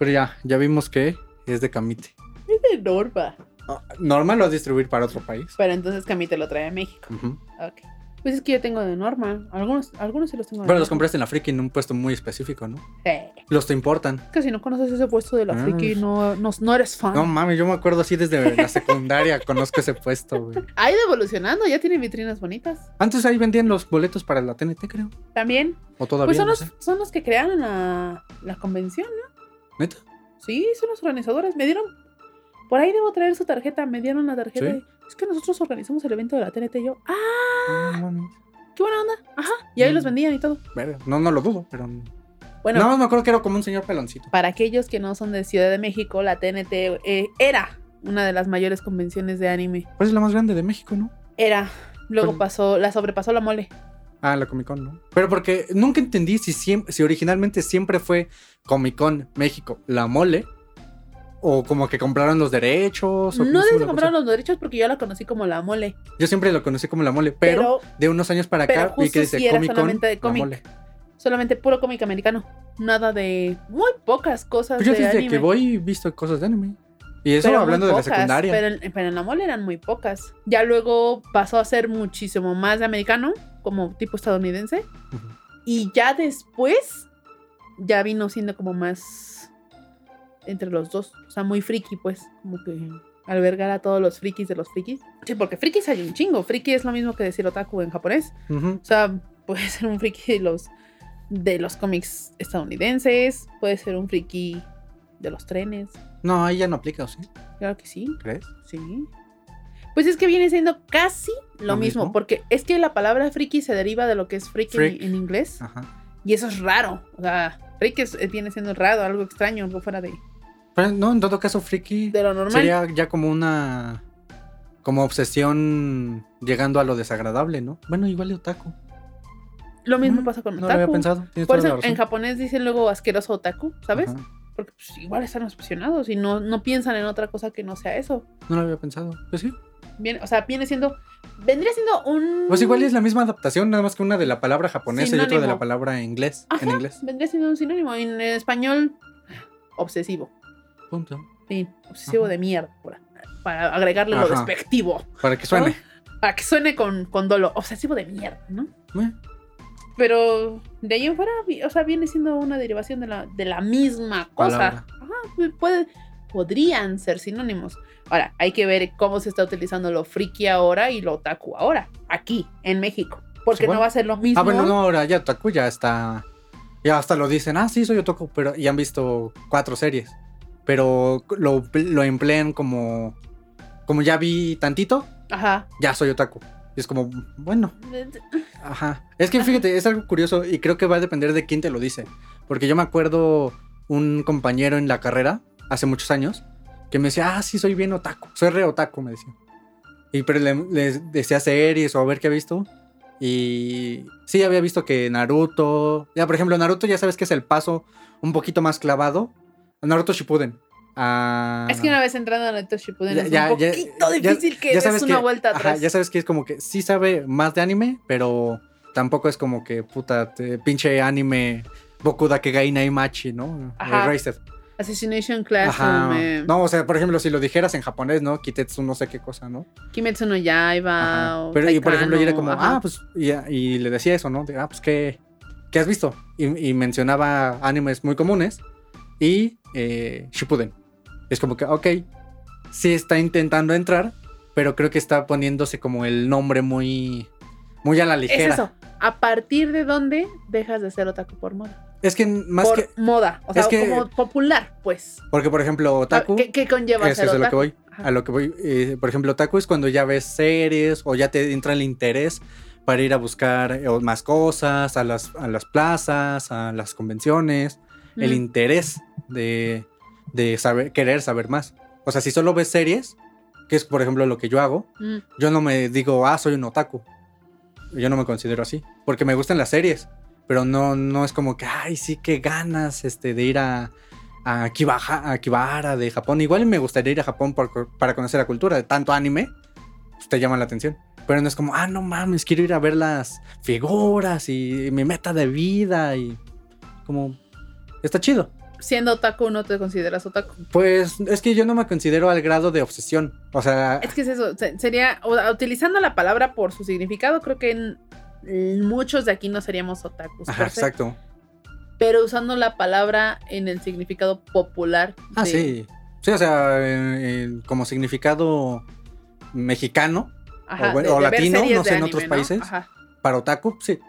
Pero ya, ya vimos que es de Camite. Es de Norma. Ah, Normal lo va a distribuir para otro país. Pero entonces Camite lo trae a México. Ujú. Ok. Pues es que yo tengo de Norma. Algunos, algunos sí los tengo de Pero los Norma. compraste en la Friki en un puesto muy específico, ¿no? Eh, Los te importan. es que si no conoces ese puesto de la Ah. friki, no, no, no eres fan. No mames, yo me acuerdo así desde la secundaria, conozco ese puesto, güey. Ha ido evolucionando, ya tiene vitrinas bonitas. Antes ahí vendían los boletos para la TNT, creo. También. O todavía, Pues son, no los, sé. son los que crearon la, la convención, ¿no? ¿Neta? Sí, son los organizadores. Me dieron. Por ahí debo traer su tarjeta. Me dieron la tarjeta. ¿Sí? Es que nosotros organizamos el evento de la TNT. Y yo, ¡ah! Ah, no. ¡Qué buena onda! Ajá. Y ahí Mm. los vendían y todo. No, no lo dudo, pero. Bueno, No, me acuerdo que era como un señor peloncito. para aquellos que no son de Ciudad de México, la TNT eh, era una de las mayores convenciones de anime. Pues es la más grande de México, ¿no? Era. Luego ¿Cuál? pasó, la sobrepasó la mole. Ah, la Comic Con, ¿no? Pero porque nunca entendí si, siem- si originalmente siempre fue Comic Con México, la mole, o como que compraron los derechos. o No estuvo debes la comprar cosa. los derechos porque yo la conocí como la mole. Yo siempre lo conocí como la mole, pero, Pero, de unos años para acá vi que dice era Comic Con, solamente de la mole. solamente puro cómic americano. Nada de. Muy pocas cosas Pues yo de desde anime. que voy he visto cosas de anime. Y eso Pero hablando de la secundaria. Pero en, pero en la mole eran muy pocas. Ya luego pasó a ser muchísimo más de americano, como tipo estadounidense. Y ya después, ya vino siendo como más entre los dos. O sea, muy friki, pues. Como que albergar a todos los frikis de los frikis. Sí, porque frikis hay un chingo. Friki es lo mismo que decir otaku en japonés. O sea, puede ser un friki de los, de los cómics estadounidenses. Puede ser un friki de los trenes. No, ahí ya no aplica, ¿o sí? Claro que sí. ¿Crees? Sí. Pues es que viene siendo casi lo, ¿Lo mismo, mismo? porque es que la palabra friki se deriva de lo que es friki en- Freak. En, inglés. Ajá. Y eso es raro. O sea, friki es- viene siendo raro, algo extraño, algo fuera de, Pero no, en todo caso, friki de lo normal. sería ya como una. Como obsesión llegando a lo desagradable, ¿no? Bueno, igual de otaku. Lo mismo Mm, pasa con No lo había otaku. pensado. tienes Por eso en japonés dicen luego asqueroso otaku, ¿sabes? Ajá. Porque pues, igual están obsesionados y no, no piensan en otra cosa que no sea eso. No lo había pensado. Pues sí. Viene, o sea, viene siendo. Vendría siendo un. Pues igual es la misma adaptación, nada más que una de la palabra japonesa y otra de la palabra inglés. Ajá. En inglés. Vendría siendo un sinónimo. En español, obsesivo. Punto. Sí, obsesivo Ajá. de mierda. Para, para agregarle lo despectivo. Para que suene. Para que suene con, con dolo. Obsesivo de mierda, ¿no? Eh, Pero de ahí en fuera, o sea, viene siendo una derivación de la, de la misma cosa. Palabra. Ajá, puede, podrían ser sinónimos. Ahora, hay que ver cómo se está utilizando lo friki ahora y lo otaku ahora, aquí, en México. Porque no va a ser lo mismo. Ah, bueno, no, ahora ya otaku ya está. Ya hasta lo dicen, ah, sí, soy otaku, pero ya han visto cuatro series. Pero lo, lo emplean como. Como ya vi tantito, Ajá. ya soy otaku. Y es como, bueno, Ajá. Es que fíjate, es algo curioso y creo que va a depender de quién te lo dice. Porque yo me acuerdo un compañero en la carrera, hace muchos años, que me decía, ah, sí, soy bien otaku, soy re otaku, me decía. Y pero le, decía series o a ver qué ha visto. Y sí, había visto que Naruto. Ya, por ejemplo, Naruto ya sabes que es el paso un poquito más clavado. Naruto Shippuden. Ah, Es que una vez entrando a Naruto Shippuden Ya- es ya- un poquito ya- difícil que des una que- vuelta ajá, atrás. ya sabes que es como que sí sabe más de anime, pero tampoco es como que puta, te- pinche anime Boku da Kegai Naimachi, ¿no? Ajá. Erased. Assassination Classroom, eh, No, o sea, por ejemplo, si lo dijeras en japonés, ¿no? Kitetsu no sé qué cosa, ¿no? Kimetsu no Yaiba. Ajá. o Pero y por ejemplo, yo era como, ajá. ah, pues, y, y le decía eso, ¿no? De, ah, pues, ¿qué, qué has visto? Y, y mencionaba animes muy comunes y eh, Shippuden. Es como que, ok, sí está intentando entrar, pero creo que está poniéndose como el nombre muy, muy a la Es ligera. eso. ¿A partir de dónde dejas de ser otaku por moda? Es que más por que, moda. O sea, que- como popular, pues. porque por ejemplo, otaku, ¿Qué, qué conlleva eso ser es a lo que voy. Ajá. A lo que voy, eh, por ejemplo, otaku es cuando ya ves series o ya te entra el interés para ir a buscar eh, más cosas, a las, a las plazas, a las convenciones, el interés de, de saber, querer saber más. O sea, si solo ves series, que es por ejemplo lo que yo hago, Mm. yo no me digo, ah, soy un otaku. Yo no me considero así, porque me gustan las series, pero no, no es como que, ay, sí, qué ganas este, de ir a, a, Akibaha- a Akibahara de Japón. Igual me gustaría ir a Japón por- para conocer la cultura de tanto anime, pues te llama la atención. Pero no es como, ah, no mames, quiero ir a ver las figuras y mi meta de vida y como, está chido. Siendo otaku, no te consideras otaku. Pues es que yo no me considero al grado de obsesión. O sea, Es que es eso. se- Sería, utilizando la palabra por su significado, creo que muchos de aquí no seríamos otakus. ajá, exacto. Pero usando la palabra en el significado popular. Ah, de- sí. Sí, o sea, eh, eh, como significado mexicano, Ajá, O bueno, de- o de ver latino, no sé, en anime, otros ¿no? países. Ajá, para otaku, sí.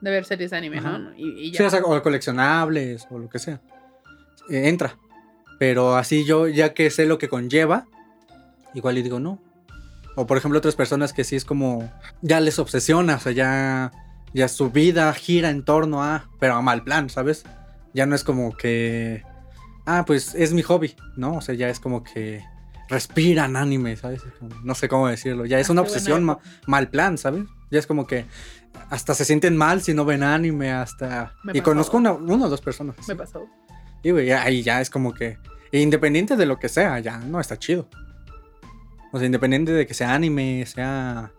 de ver series de anime, Ajá. ¿no? Y, y ya. Sí, o, sea, o coleccionables o lo que sea. Eh, entra. Pero así yo, ya que sé lo que conlleva, igual y digo no. O por ejemplo, otras personas que sí es como, ya les obsesiona, o sea, ya, ya su vida gira en torno a, pero a mal plan, ¿sabes? Ya no es como que, ah, pues es mi hobby, ¿no? O sea, ya es como que respiran anime, ¿sabes? No sé cómo decirlo, ya es Ah, una obsesión ma- mal plan, ¿sabes? Ya es como que hasta se sienten mal si no ven anime, hasta... Me y pasó. conozco una, una o dos personas. Me así. pasó. Y ahí ya es como que, independiente de lo que sea, ya no está chido. O sea, independiente de que sea anime, sea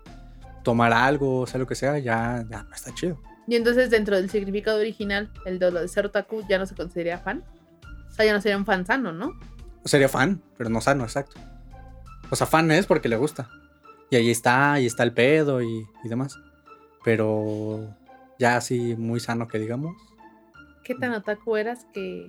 tomar algo, sea lo que sea, ya, ya no está chido. Y entonces, dentro del significado original, el de ser otaku ya no se consideraría fan. O sea, ya no sería un fan sano, ¿no? Sería fan, pero no sano, exacto. O sea, fan es porque le gusta. Y ahí está, y está el pedo y, y demás. Pero ya así muy sano que digamos. ¿Qué tan otaku eras que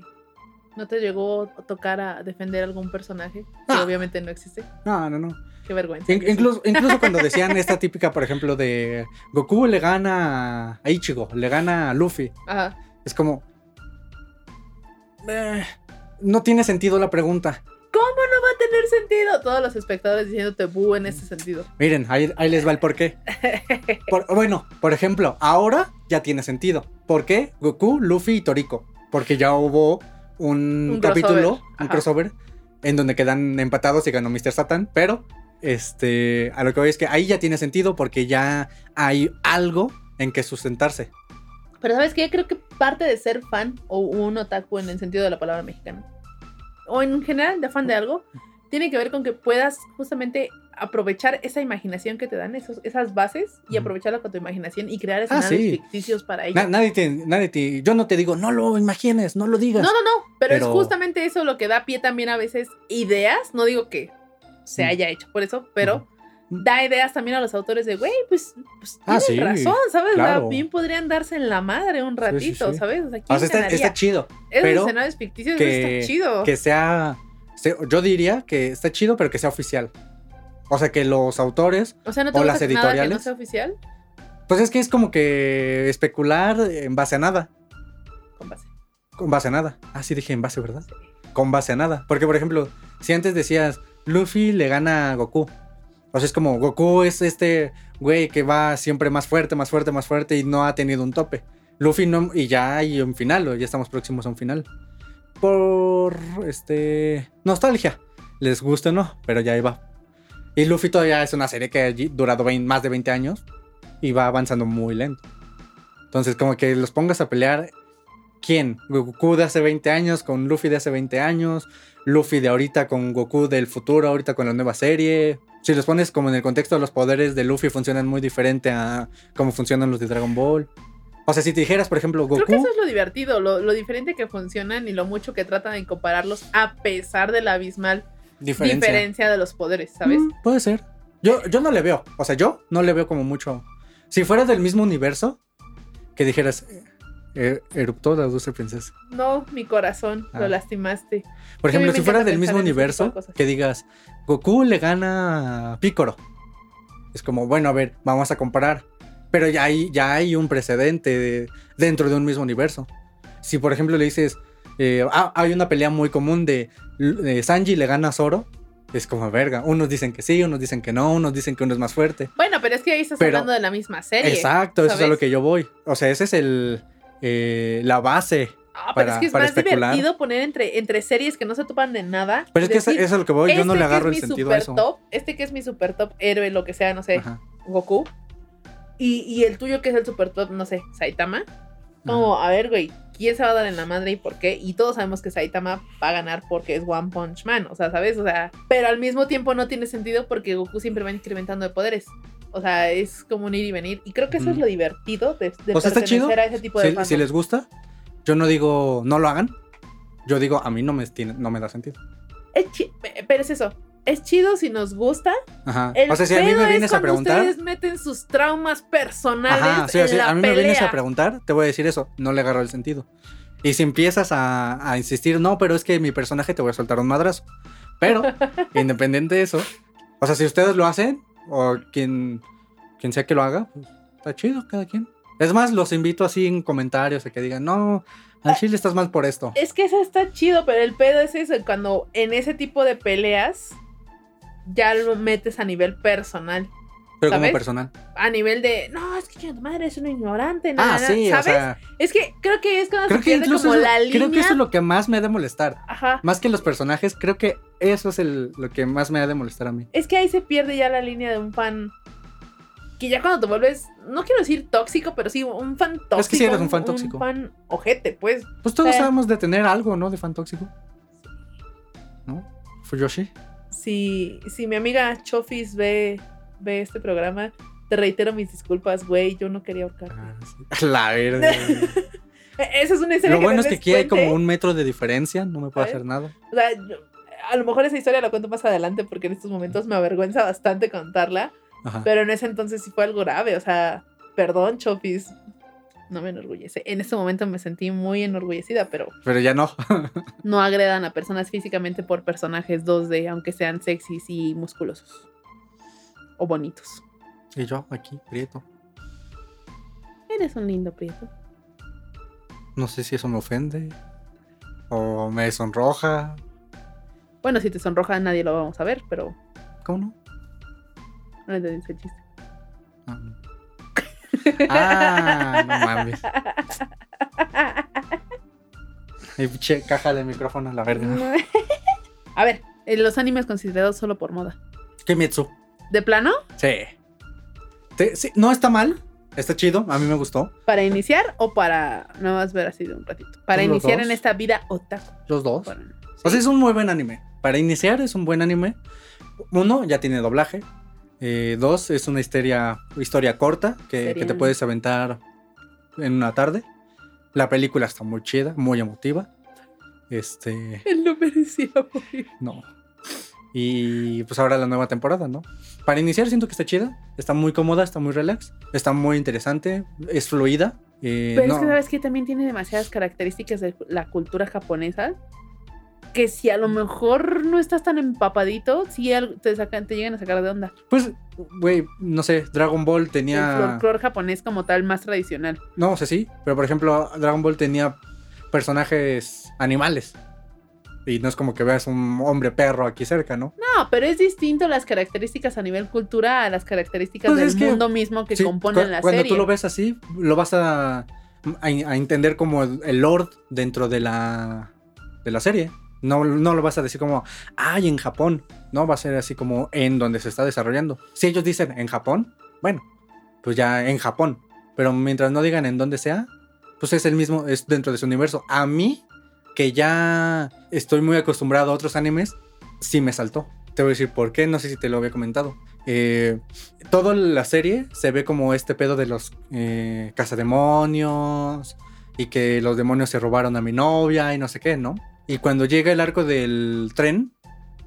no te llegó a tocar a defender algún personaje que Ah. obviamente no existe? No, no, no. Qué vergüenza. In- incluso cuando decían esta típica, por ejemplo, de Goku le gana a Ichigo, le gana a Luffy. Ajá. Es como. eh, no tiene sentido la pregunta. ¿Cómo no va a tener sentido? Todos los espectadores diciéndote bu en ese sentido. Miren, ahí, ahí les va el porqué. Por- bueno, por ejemplo, ahora ya tiene sentido. ¿Por qué? Goku, Luffy y Toriko. Porque ya hubo un, Un capítulo, crossover. un Ajá. crossover, en donde quedan empatados y ganó Mr. Satan. Pero, este, a lo que voy es que ahí ya tiene sentido porque ya hay algo en que sustentarse. Pero ¿sabes qué? Creo que parte de ser fan o un otaku en el sentido de la palabra mexicana, o en general de fan de algo, tiene que ver con que puedas justamente aprovechar esa imaginación que te dan, esos, esas bases, y aprovecharla con tu imaginación y crear Ah, escenarios sí. ficticios para ello. Na- nadie te, nadie te, yo no te digo, no lo imagines, no lo digas. No, no, no, pero, es justamente eso lo que da pie también a veces ideas, no digo que se haya hecho por eso, pero da ideas también a los autores de, güey, pues, pues Ah, tienen sí, razón, ¿sabes? O sea, bien podrían darse en la madre un ratito. ¿sabes? O sea, O ¿quién sea, está, ganaría? está chido. Esos pero escenarios ficticios que- está chido. que sea, se- yo diría que está chido, pero que sea oficial. O sea, que los autores, o sea, no te o las nada que no editoriales. sea oficial. pues es que es como que especular en base a nada, Con base. con base a nada. Ah, sí dije en base, ¿verdad? Con base a nada. Porque, por ejemplo, si antes decías, Luffy le gana a Goku. O sea, es como, Goku es este güey que va siempre más fuerte, más fuerte, más fuerte y no ha tenido un tope. Luffy no, y ya hay un final, o ya estamos próximos a un final. Por, este, nostalgia. les guste o no, pero ya iba. Y Luffy todavía es una serie que ha durado más de 20 años y va avanzando muy lento. Entonces, como que los pongas a pelear. ¿Quién? Goku de hace 20 años con Luffy de hace 20 años. Luffy de ahorita con Goku del futuro, ahorita con la nueva serie. Si los pones como en el contexto de los poderes de Luffy funcionan muy diferente a cómo funcionan los de Dragon Ball. O sea, si te dijeras, por ejemplo, Goku. Creo que eso es lo divertido, lo, lo diferente que funcionan y lo mucho que tratan de compararlos a pesar de la abismal diferencia, diferencia de los poderes, ¿sabes? Mm, puede ser. Yo, yo no le veo. O sea, yo no le veo como mucho. Si fuera del mismo universo, que dijeras, eh, eruptó la dulce princesa. No, mi corazón, Ah. lo lastimaste. Por ejemplo, si fuera del mismo de universo, que digas, Goku le gana a Picoro. Es como, bueno, a ver, vamos a comparar. Pero ya hay, ya hay un precedente de- dentro de un mismo universo. Si, por ejemplo, le dices, eh, ah, hay una pelea muy común de, de Sanji le gana a Zoro, es como, verga. Unos dicen que sí, unos dicen que no, unos dicen que uno es más fuerte. Bueno, pero es que ahí estás Pero- hablando de la misma serie. Exacto, eso es a ¿sabes? lo que yo voy. O sea, ese es el, eh, la base. Ah, pero para- es que es más especular. divertido poner entre, entre series que no se topan de nada. Pero es que eso es a lo que voy, yo no este le agarro el sentido a eso. Top, este que es mi super top héroe, lo que sea, no sé, Ajá. Goku. Y, y el tuyo que es el super top, no sé, Saitama. Como, a ver, güey, ¿quién se va a dar en la madre y por qué? Y todos sabemos que Saitama va a ganar porque es One Punch Man, o sea, ¿sabes? O sea, pero al mismo tiempo no tiene sentido porque Goku siempre va incrementando de poderes. O sea, es como un ir y venir. Y creo que eso es Ujú. lo divertido de, de O sea, está chido. pertenecer a ese tipo de Si, si les gusta, yo no digo no lo hagan. Yo digo, a mí no me, tiene- no me da sentido. Es pero es eso. Es chido si nos gusta. Ajá. El O sea, si a mí me es vienes a preguntar. Ustedes meten sus traumas personales. Ajá, sí, o en la a mí me vienes a pelea. preguntar, te voy a decir eso. No le agarro el sentido. Y si empiezas a, a insistir, no, pero es que mi personaje te voy a soltar un madrazo. Pero, independiente de eso, o sea, si ustedes lo hacen, o quien, quien sea que lo haga, pues está chido, cada quien. Es más, los invito así en comentarios a que digan, no, al chile estás mal por esto. Es que eso está chido, pero el pedo es eso. Cuando en ese tipo de peleas ya lo metes a nivel personal. Pero como ¿sabes? personal. A nivel de, no, es que tu madre es un ignorante. na, Ah, na, na", sí, ¿sabes? o sea, es que creo que es cuando creo se pierde como lo- la línea. creo que eso es lo que más me ha de molestar. Ajá. Más que los personajes, creo que eso es el, lo que más me ha de molestar a mí. Es que ahí se pierde ya la línea de un fan. Que ya cuando te vuelves, no quiero decir tóxico, pero sí un fan tóxico. Es que sí eres un fan tóxico. Un fan ojete, pues. Pues todos sabemos de tener algo, ¿no? De fan tóxico. ¿No? Fuyoshi. Si, si mi amiga Chofis ve, ve este programa, te reitero mis disculpas, güey. Yo no quería ahorcar. Ah, sí. La verga. Esa es una historia Lo bueno es que aquí hay como un metro de diferencia, no me puedo ¿Sabes? hacer nada. O sea, yo- a lo mejor esa historia la cuento más adelante porque en estos momentos me avergüenza bastante contarla. Ajá. Pero en ese entonces sí fue algo grave. O sea, perdón, Chofis. No me enorgullece. En este momento me sentí muy enorgullecida, pero Pero ya no. no agredan a personas físicamente por personajes 2D, aunque sean sexys y musculosos. O bonitos. y yo aquí, prieto. Eres un lindo prieto. No sé si eso me ofende. O me sonroja. Bueno, si te sonroja nadie lo vamos a ver, pero ¿Cómo no? no entendí ese chiste. Ah, no. Ah, no mames. Y pinche caja de micrófono a la verga. a ver, eh, los animes considerados solo por moda. Kimetsu. ¿De plano? Sí. Te- sí, No está mal. Está chido. A mí me gustó. ¿Para iniciar o para nada más ver así de un ratito? Para iniciar dos. en esta vida otaku. Los dos. Bueno, O sea, es un muy buen anime. Para iniciar es un buen anime. Uno, ya tiene doblaje. Eh, dos, es una historia, historia corta que, que te puedes aventar en una tarde. La película está muy chida, muy emotiva. Este, Él no merecía morir. no. Y pues ahora la nueva temporada, ¿no? Para iniciar siento que está chida. Está muy cómoda, está muy relax. Está muy interesante. Es fluida. eh, Pero no- es que sabes que también tiene demasiadas características de la cultura japonesa que si a lo mejor no estás tan empapadito, sí al- te, sacan, te llegan a sacar de onda. Pues, güey, no sé, Dragon Ball El tenía... folclore japonés como tal, más tradicional. No, o sea, sí, pero por ejemplo, Dragon Ball tenía personajes animales. Y no es como que veas un hombre perro aquí cerca, ¿no? No, pero es distinto las características a nivel cultura a las características Pues del que- mundo mismo que Sí, componen la cuando serie. tú lo ves así, lo vas a, a, a entender como el, el lord dentro de la, de la serie. No, no lo vas a decir como, ay, en Japón. No, va a ser así como en donde se está desarrollando. Si ellos dicen en Japón, bueno, pues ya en Japón. Pero mientras no digan en dónde sea, pues es el mismo, es dentro de su universo. A mí, que ya estoy muy acostumbrado a otros animes, sí me saltó. Te voy a decir por qué, no sé si te lo había comentado. Eh, toda la serie se ve como este pedo de los eh, cazademonios y que los demonios se robaron a mi novia y no sé qué, ¿no? Y cuando llega el arco del tren,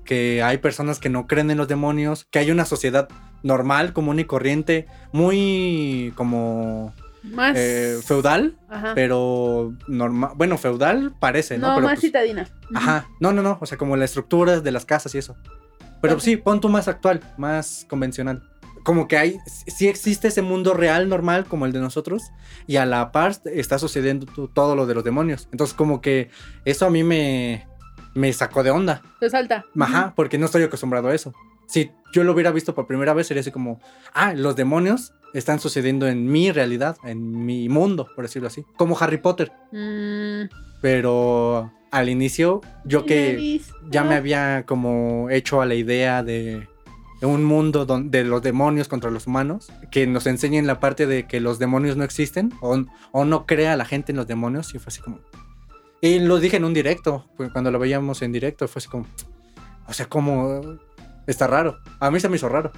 que hay personas que no creen en los demonios, que hay una sociedad normal, común y corriente, muy como Más. eh, feudal, Ajá. pero normal, bueno, feudal parece, ¿no? no, Pero, más pues, citadina. Ajá, no, no, no, o sea, como las estructuras de las casas y eso. Pero sí, pon tú más actual, más convencional. Como que hay, sí existe ese mundo real normal como el de nosotros y a la par está sucediendo todo lo de los demonios. Entonces como que eso a mí me, me sacó de onda. Te salta. Ajá, porque no estoy acostumbrado a eso. Si yo lo hubiera visto por primera vez sería así como, ah, los demonios están sucediendo en mi realidad, en mi mundo, por decirlo así. Como Harry Potter. Mm, Pero al inicio yo que ya me había como hecho a la idea de, de un mundo don- de los demonios contra los humanos, que nos enseñen la parte de que los demonios no existen o, no crea la gente en los demonios y fue así como... Y lo dije en un directo, cuando lo veíamos en directo, fue así como... O sea, como... Está raro. A mí se me hizo raro.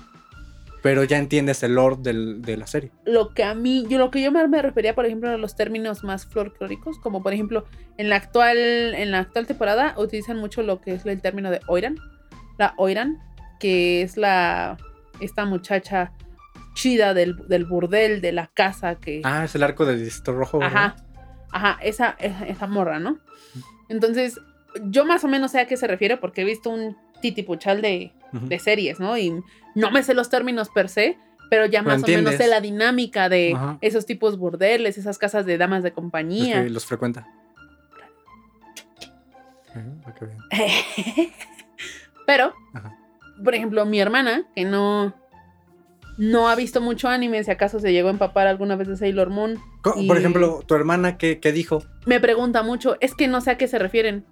Pero ya entiendes el lore del- de la serie. lo que a mí, yo lo que yo me refería, por ejemplo, a los términos más folclóricos, como por ejemplo, en la actual, en la actual temporada utilizan mucho lo que es el término de Oiran, la Oiran, que es la esta muchacha chida del, del burdel, de la casa que Ah, es el arco del distrito rojo. ¿verdad? Ajá, ajá, esa, esa, esa morra, ¿no? Entonces, yo más o menos sé a qué se refiere porque he visto un titipuchal de, de series, ¿no? Y no me sé los términos per se, pero ya más o menos sé la dinámica de Ajá. esos tipos burdeles, esas casas de damas de Los compañía. que los frecuenta. Bien. pero, Ajá. Por ejemplo, mi hermana, que no, no ha visto mucho anime, si acaso se llegó a empapar alguna vez de Sailor Moon, Y- Por ejemplo, tu hermana, ¿qué, qué dijo? me pregunta mucho, es que no sé a qué se refieren.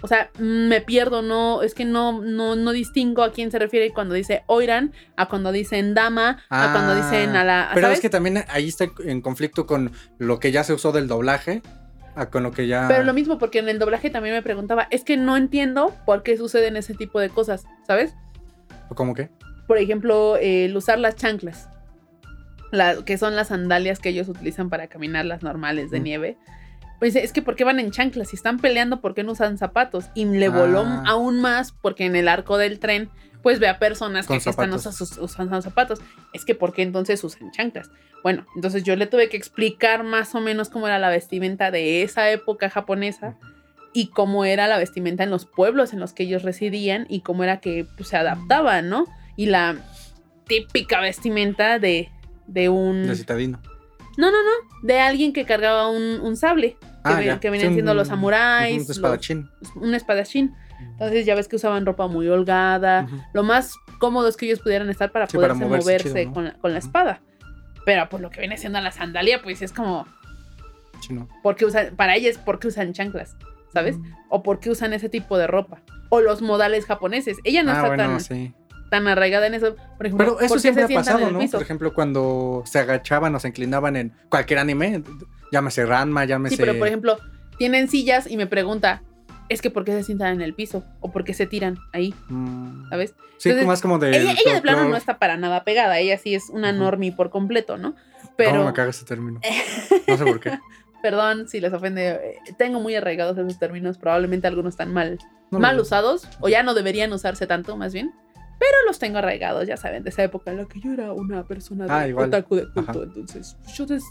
O sea, me pierdo, no, es que no, no, no distingo a quién se refiere cuando dice oiran, a cuando dicen dama, a cuando Ah, dicen a la. Pero es que también ahí está en conflicto con lo que ya se usó del doblaje, a con lo que ya... Pero lo mismo, porque en el doblaje también me preguntaba, es que no entiendo por qué suceden ese tipo de cosas, ¿sabes? ¿Cómo qué? Por ejemplo, el usar las chanclas, la- que son las sandalias que ellos utilizan para caminar las normales de Mm. nieve. Pues es que ¿por qué van en chanclas? Si están peleando, ¿por qué no usan zapatos? Y le voló Ah. aún más porque en el arco del tren, pues ve a personas que Con aquí están usando zapatos. Es que ¿por qué entonces usan chanclas? Bueno, entonces yo le tuve que explicar más o menos cómo era la vestimenta de esa época japonesa y cómo era la vestimenta en los pueblos en los que ellos residían y cómo era que pues, se adaptaban, ¿no? Y la típica vestimenta de, de un... De citadino. No, no, no, de alguien que cargaba un, un sable, que, Ah, que venían Sí, siendo un- los samuráis, Un los- espadachín. un espadachín. Entonces ya ves que usaban ropa muy holgada. Lo más cómodo es que ellos pudieran estar para Sí, para poderse moverse moverse chido, ¿no? con, la, con la espada. Pero pues lo que viene siendo la sandalia, pues es como, Sí, no. ¿por qué usan, para ellas, ¿por qué usan chanclas? ¿Sabes? O por qué usan ese tipo de ropa. O los modales japoneses. Ella no ah, está bueno, tan, sí. tan arraigada en eso. Por ejemplo, Pero ¿por eso siempre ha pasado, ¿no? Por ejemplo, cuando se agachaban o se inclinaban en cualquier anime, llámese Ranma, llámese... Sí, pero por ejemplo, tienen sillas y me pregunta, es que ¿por qué se sientan en el piso? ¿O por qué se tiran ahí? Mm, ¿Sabes? Sí, Entonces, más como de... ella, ella de plano no está para nada pegada, ella sí es una Ujú. normie por completo, ¿no? ¿Cómo Pero, me caga ese término? No sé por qué. Perdón si les ofende, eh, tengo muy arraigados esos términos, probablemente algunos están mal, No mal usados, o ya no deberían usarse tanto, más bien. Pero los tengo arraigados, ya saben, de esa época en la que yo era una persona de Ah, otaku de culto, Ajá. entonces yo des-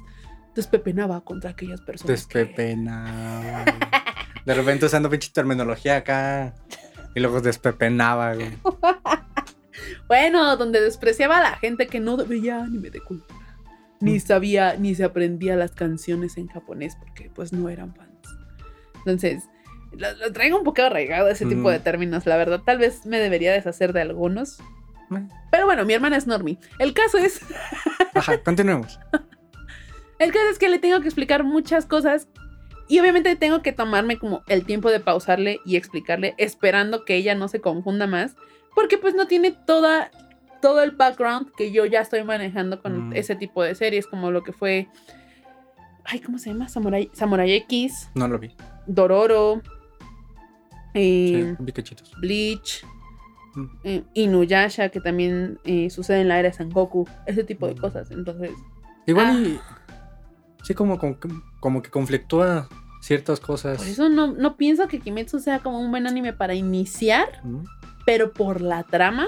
despepenaba contra aquellas personas. Despepenaba. De repente usando pinche terminología acá. Y luego despepenaba, güey. Bueno, donde despreciaba a la gente que no veía anime de cultura. Ni sabía, ni se aprendía las canciones en japonés porque pues no eran fans. Entonces, lo, lo traigo un poco arraigado ese tipo de términos, la verdad. Tal vez me debería deshacer de algunos. Mm. Pero bueno, mi hermana es normie. El caso es, Ajá, continuemos. el caso es que le tengo que explicar muchas cosas Y obviamente tengo que tomarme como el tiempo de pausarle y explicarle, esperando que ella no se confunda más, porque pues no tiene toda, todo el background que yo ya estoy manejando con Mm. ese tipo de series, como lo que fue, ay, ¿cómo se llama? Samurai, Samurai X, No lo vi. Dororo, Sí, eh, vi cachitos. Bleach, Mm. eh, Inuyasha, que también eh, sucede en la era de Sangoku, ese tipo de Mm. cosas. Entonces, Igual Ah. y. Sí, como, como, como que conflictúa ciertas cosas. por eso no, no pienso que Kimetsu sea como un buen anime para iniciar, pero por la trama,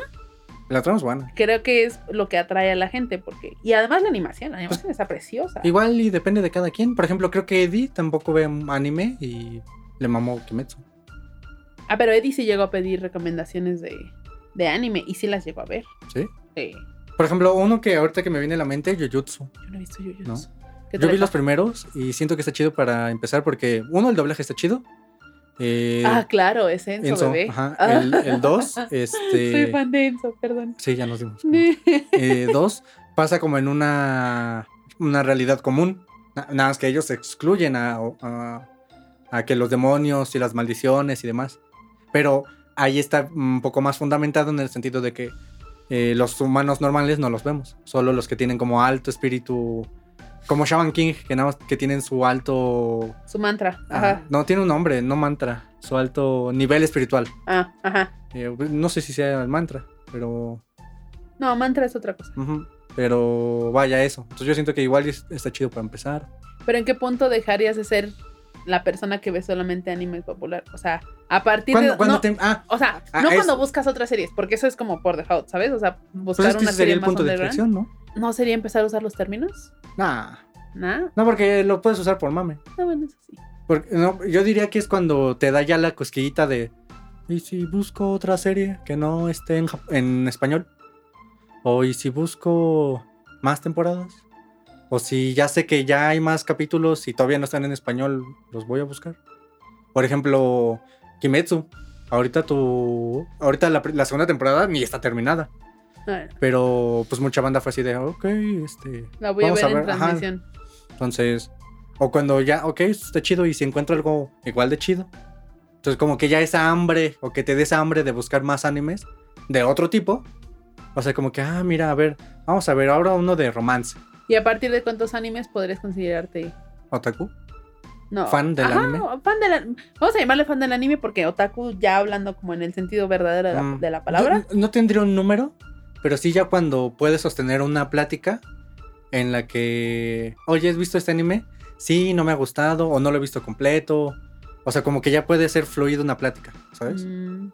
La trama es buena. creo que es lo que atrae a la gente. porque Y además la animación, la Pues animación está preciosa. Igual y depende de cada quien. Por ejemplo, creo que Eddie tampoco ve anime y le mamó Kimetsu. Ah, pero Eddie sí llegó a pedir recomendaciones de, de anime y sí las llegó a ver. ¿Sí? Sí. Por ejemplo, uno que ahorita que me viene a la mente, Jujutsu. Yo no he visto Jujutsu. No. ¿Qué Yo vi los primeros y siento que está chido para empezar porque, uno, el doblaje está chido. Eh, Ah, claro, es Enzo, Enzo, bebé. ajá. Ah. El, el dos, Soy este... fan de Enzo, perdón. Sí, ya nos dimos. Eh, dos, pasa como en una, una realidad común. Na- Nada más que ellos excluyen a, a- a que los demonios y las maldiciones y demás. Pero ahí está un poco más fundamentado en el sentido de que eh, los humanos normales no los vemos. Solo los que tienen como alto espíritu. Como Shaman King, que nada más que tienen su alto. Su mantra. Ajá. Ajá. No tiene un nombre, no mantra. Su alto nivel espiritual. Ah, ajá. Eh, no sé si sea el mantra, pero. No, mantra es otra cosa. Pero vaya eso. Entonces yo siento que igual es- está chido para empezar. Pero ¿en qué punto dejarías de ser la persona que ve solamente anime popular? O sea, a partir ¿Cuándo, de... no, te- ah, O sea, Ah, no cuando buscas otras series, porque eso es como por default, ¿sabes? O sea, pues buscar es que una ese sería serie el más punto de inflexión, ¿no? ¿No sería empezar a usar los términos? Nah. ¿No? No, porque lo puedes usar por mame. No, bueno, eso sí. Porque, no, yo diría que es cuando te da ya la cosquillita de. ¿Y si busco otra serie que no esté en, en español? ¿O y si busco más temporadas? ¿O si ya sé que ya hay más capítulos y todavía no están en español, los voy a buscar? Por ejemplo, Kimetsu. Ahorita tu. Ahorita la, segunda temporada ni está terminada. Ah, Pero pues mucha banda fue así de, ok, este. La voy a Vamos ver, a en ver, ajá. transmisión. Entonces, o cuando ya, ok, esto está chido y si encuentro algo igual de chido. Entonces, como que ya esa hambre, o que te des hambre de buscar más animes de otro tipo. O sea, como que, ah, mira, a ver, vamos a ver ahora uno de romance. ¿Y a partir de cuántos animes podrías considerarte? Otaku. No. ¿Fan del Ajá, anime? Fan del an- Vamos a llamarle fan del anime porque otaku, ya hablando como en el sentido verdadero de la, Mm, de la palabra. yo no tendría un número, pero sí ya cuando puedes sostener una plática en la que, oye, ¿has visto este anime? Sí, no me ha gustado, o no lo he visto completo. O sea, como que ya puede ser fluido una plática, ¿sabes? Mm,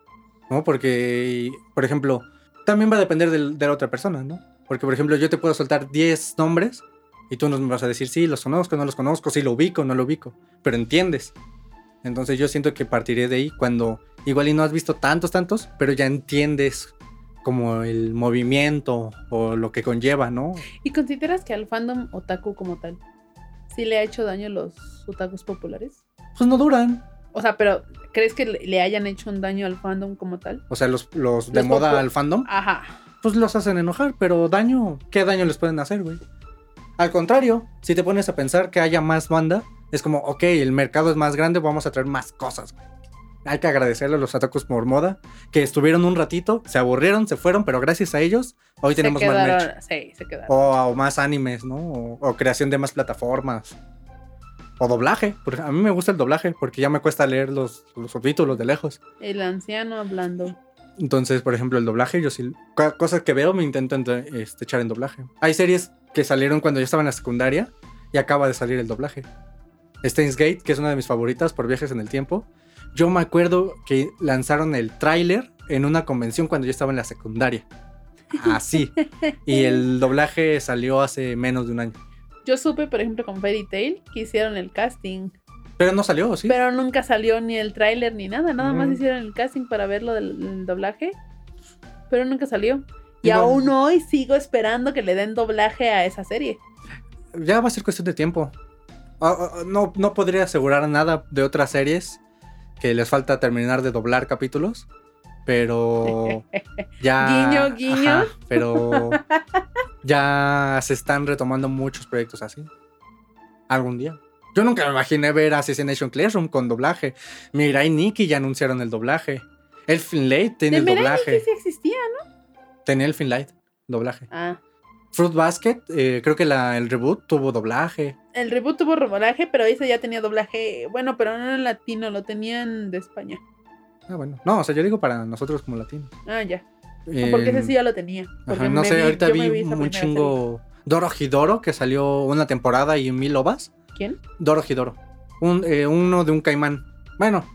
¿no? Porque, por ejemplo, también va a depender de la otra persona, ¿no? Porque, por ejemplo, yo te puedo soltar 10 nombres y tú nos vas a decir, sí, los conozco, no los conozco, sí, lo ubico, no lo ubico, pero entiendes. Entonces yo siento que partiré de ahí cuando igual y no has visto tantos, tantos, pero ya entiendes como el movimiento o lo que conlleva, ¿no? ¿Y consideras que al fandom otaku como tal sí le ha hecho daño a los otakus populares? Pues no duran. O sea, pero ¿crees que le hayan hecho un daño al fandom como tal? O sea, los, los de Los moda popu- al fandom, Ajá. Pues los hacen enojar, pero daño, ¿qué daño les pueden hacer, güey? Al contrario, si te pones a pensar que haya más banda, es como, ok, el mercado es más grande, vamos a traer más cosas, güey. Hay que agradecerle a los atacos por moda, que estuvieron un ratito, se aburrieron, se fueron, pero gracias a ellos, hoy tenemos más merch. Sí, se quedaron. O, o más animes, ¿no? O, o creación de más plataformas. O doblaje. porque a mí me gusta el doblaje, porque ya me cuesta leer los, los subtítulos de lejos. El anciano hablando. Entonces, por ejemplo, el doblaje, yo sí, cosas que veo me intento ent- este, echar en doblaje. Hay series que salieron cuando yo estaba en la secundaria y acaba de salir el doblaje. Steins Gate, que es una de mis favoritas por viajes en el tiempo. Yo me acuerdo que lanzaron el tráiler en una convención cuando yo estaba en la secundaria. Así. y el doblaje salió hace menos de un año. Yo supe, por ejemplo, con Fairy Tail que hicieron el casting, Pero no salió, ¿sí? pero nunca salió ni el tráiler ni nada, nada más Mm. hicieron el casting para verlo del, del doblaje, pero nunca salió. Y aún hoy sigo esperando que le den doblaje a esa serie. Ya va a ser cuestión de tiempo. Ah, ah, no, no podría asegurar nada de otras series que les falta terminar de doblar capítulos. Pero ya. Guiño, guiño. Ajá, pero ya se están retomando muchos proyectos así. Algún día. Yo nunca me imaginé ver Assassination Classroom con doblaje. Mirai Nikki ya anunciaron el doblaje. El Finlight tiene De el Mirai doblaje. Nikki sí existía, ¿no? Tenía el Finlight, doblaje. Ah. Fruit Basket, eh, creo que la, el reboot tuvo doblaje. El reboot tuvo doblaje, pero ese ya tenía doblaje. Bueno, pero no en latino, lo tenían de España. Ah, bueno. No, o sea, yo digo para nosotros como latinos. Ah, ya. Porque ese Eh, sí ya lo tenía. Ajá, no sé, vi- ahorita vi, un chingo Doro Hidoro que salió una temporada y mil ovas. ¿Quién? Doro Hidoro. Un, eh, uno de un caimán. Bueno,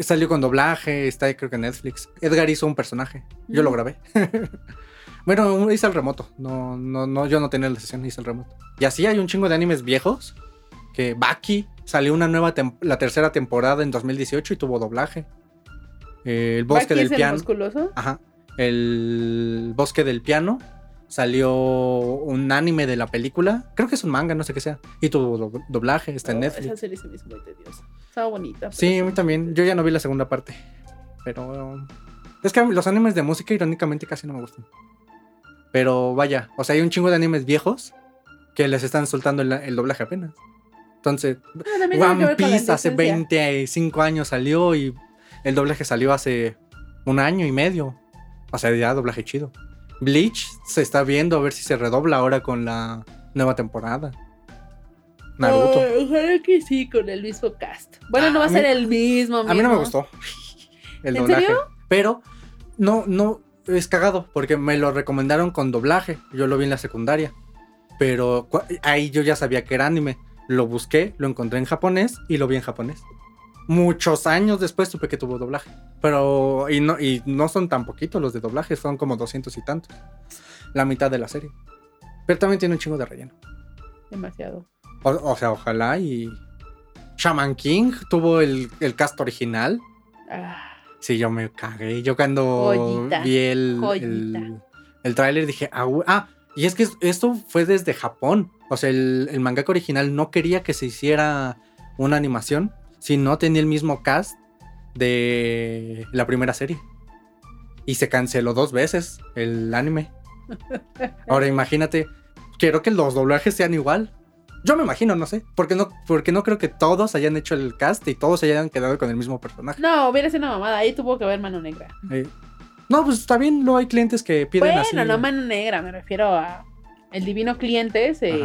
salió con doblaje, está creo que en Netflix. Edgar hizo un personaje. Yo lo Mm. grabé. bueno, hice el remoto. No, no, no, yo no tenía la sesión, hice el remoto. Y así hay un chingo de animes viejos. Que Baki salió una nueva la tercera temporada en 2018 y tuvo doblaje. Eh, el bosque ¿Baki del es el piano. musculoso? Ajá. El bosque del piano. Salió un anime de la película. Creo que es un manga, no sé qué sea. Y tuvo do- doblaje, está en Oh, Netflix. Esa serie se me hizo muy tediosa. Estaba bonita. Sí, a mí también. Yo ya no vi la segunda parte. Pero. Es que los animes de música, irónicamente, casi no me gustan. Pero vaya, o sea, hay un chingo de animes viejos que les están soltando el, el doblaje apenas. Entonces, Ah, One Piece hace indecencia. 25 años salió y el doblaje salió hace un año y medio. O sea, ya doblaje chido. Bleach se está viendo a ver si se redobla ahora con la nueva temporada. Naruto. Ojalá que sí, con el mismo cast. Bueno, Ah, no va a ser mí- el mismo. A mí no me gustó el ¿En doblaje. serio? Pero no, no, es cagado porque me lo recomendaron con doblaje. Yo lo vi en la secundaria. Pero ahí yo ya sabía que era anime. Lo busqué, lo encontré en japonés y lo vi en japonés. Muchos años después supe que tuvo doblaje. Pero, y no, y no son tan poquitos los de doblaje, son como 200 y tantos. La mitad de la serie. Pero también tiene un chingo de relleno. Demasiado. O, o sea, ojalá y. Shaman King tuvo el, el cast original. Ah, Sí, yo me cagué. Yo cuando Joyita, vi el, el, el tráiler dije, ah, güey". ah, y es que es- esto fue desde Japón. O sea, el, el mangaka original no quería que se hiciera una animación si no tenía el mismo cast de la primera serie. Y se canceló dos veces el anime. Ahora imagínate, quiero que los doblajes sean igual. Yo me imagino, no sé, porque no, porque no creo que todos hayan hecho el cast y todos se hayan quedado con el mismo personaje. No, hubiera sido una mamada. Ahí tuvo que haber mano negra. Eh, no, pues está bien, no hay clientes que piden Bueno, así. no mano negra, me refiero a el divino cliente. Se...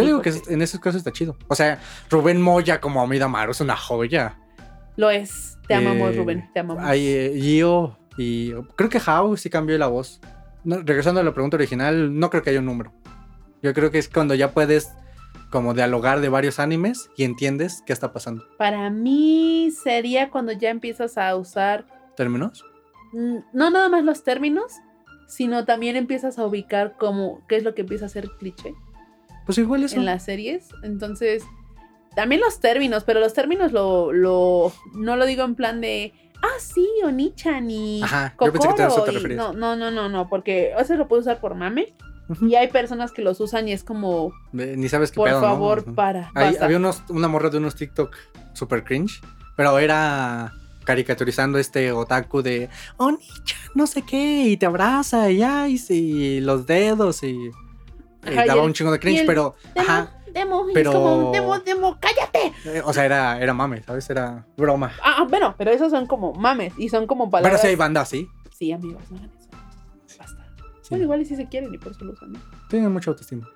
Yo digo que en esos casos está chido. O sea, Rubén Moya como Amida Maru es una joya. Lo es. Te amamos, Eh, Rubén. Te amamos. Hay eh, Gio y creo que How sí cambió la voz. No, regresando a la pregunta original, no creo que haya un número. Yo creo que es cuando ya puedes como dialogar de varios animes y entiendes qué está pasando. Para mí sería cuando ya empiezas a usar ¿Términos? mm, no nada más los términos, sino también empiezas a ubicar como qué es lo que empieza a ser cliché Pues igual eso. en las series. Entonces, también los términos, pero los términos lo, lo no lo digo en plan de ah, sí, Onichan y Ajá, yo pensé que te- a eso Kokoro te y-. No, no, no, no, no, porque eso lo puedo usar por mame y hay personas que los usan y es como, Eh, Ni sabes qué por favor, para. Había unos, una morra de unos TikTok super cringe, pero era caricaturizando este otaku de Oni-chan, no sé qué, y te abraza, y ay, sí, los dedos, y, Ajá, y daba el- un chingo de cringe, pero, Demo, ajá, demo, y pero- es como, demo, demo, cállate. eh, o sea, era, era mame, ¿sabes? Era broma. Ah, bueno, pero esos son como mames y son como Pero palabras. si hay banda así, Sí, amigos, no hagan eso. Basta. sí, Bueno, igual y si se quieren y por eso lo usan, ¿no? tienen mucha autoestima.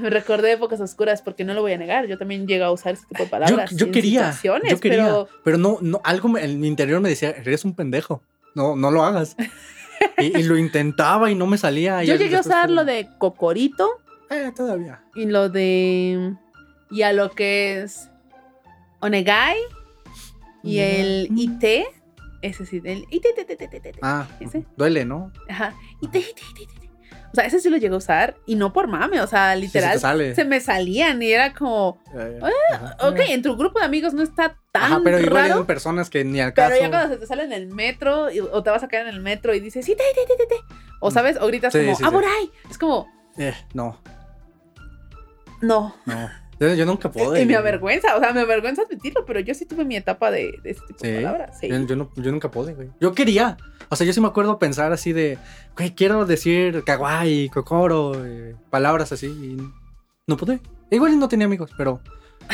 Me recordé épocas oscuras porque no lo voy a negar. Yo también llego a usar ese tipo de palabras. yo en quería, yo quería, Pero pero, no, no, algo en mi interior me decía, eres un pendejo, no, no lo hagas. y, y lo intentaba y no me salía. yo llegué a usar fue- lo de cocorito Eh, todavía. y lo de. Y a lo que es Onegai y el Mm. IT. Ese sí, el IT. Ah, ¿Ese? duele, ¿no? Ajá. IT, IT, IT, IT. O sea, ese sí lo llegué a usar y no por mame, o sea, sí literal. se me salían y era como, ajá. ok, en tu grupo de amigos no está tan Ajá, pero igual raro. eran personas que ni al caso. Pero ya cuando se te sale en el metro y- o te vas a caer en el metro y dices, sí, te, te, te, te, te", O sabes, o gritas Sí, como, sí, ¡ah, por ahí! Es como, Eh, no, no. no. Yo, yo nunca puedo. Y me avergüenza, o sea, me avergüenza admitirlo, pero yo sí tuve mi etapa de, de ese tipo de palabras. Sí. Yo, yo no, yo nunca pude, güey. Yo quería. O sea, yo sí me acuerdo pensar así de, güey, quiero decir kawaii, kokoro, eh, palabras así. y no pude. Igual no tenía amigos, pero.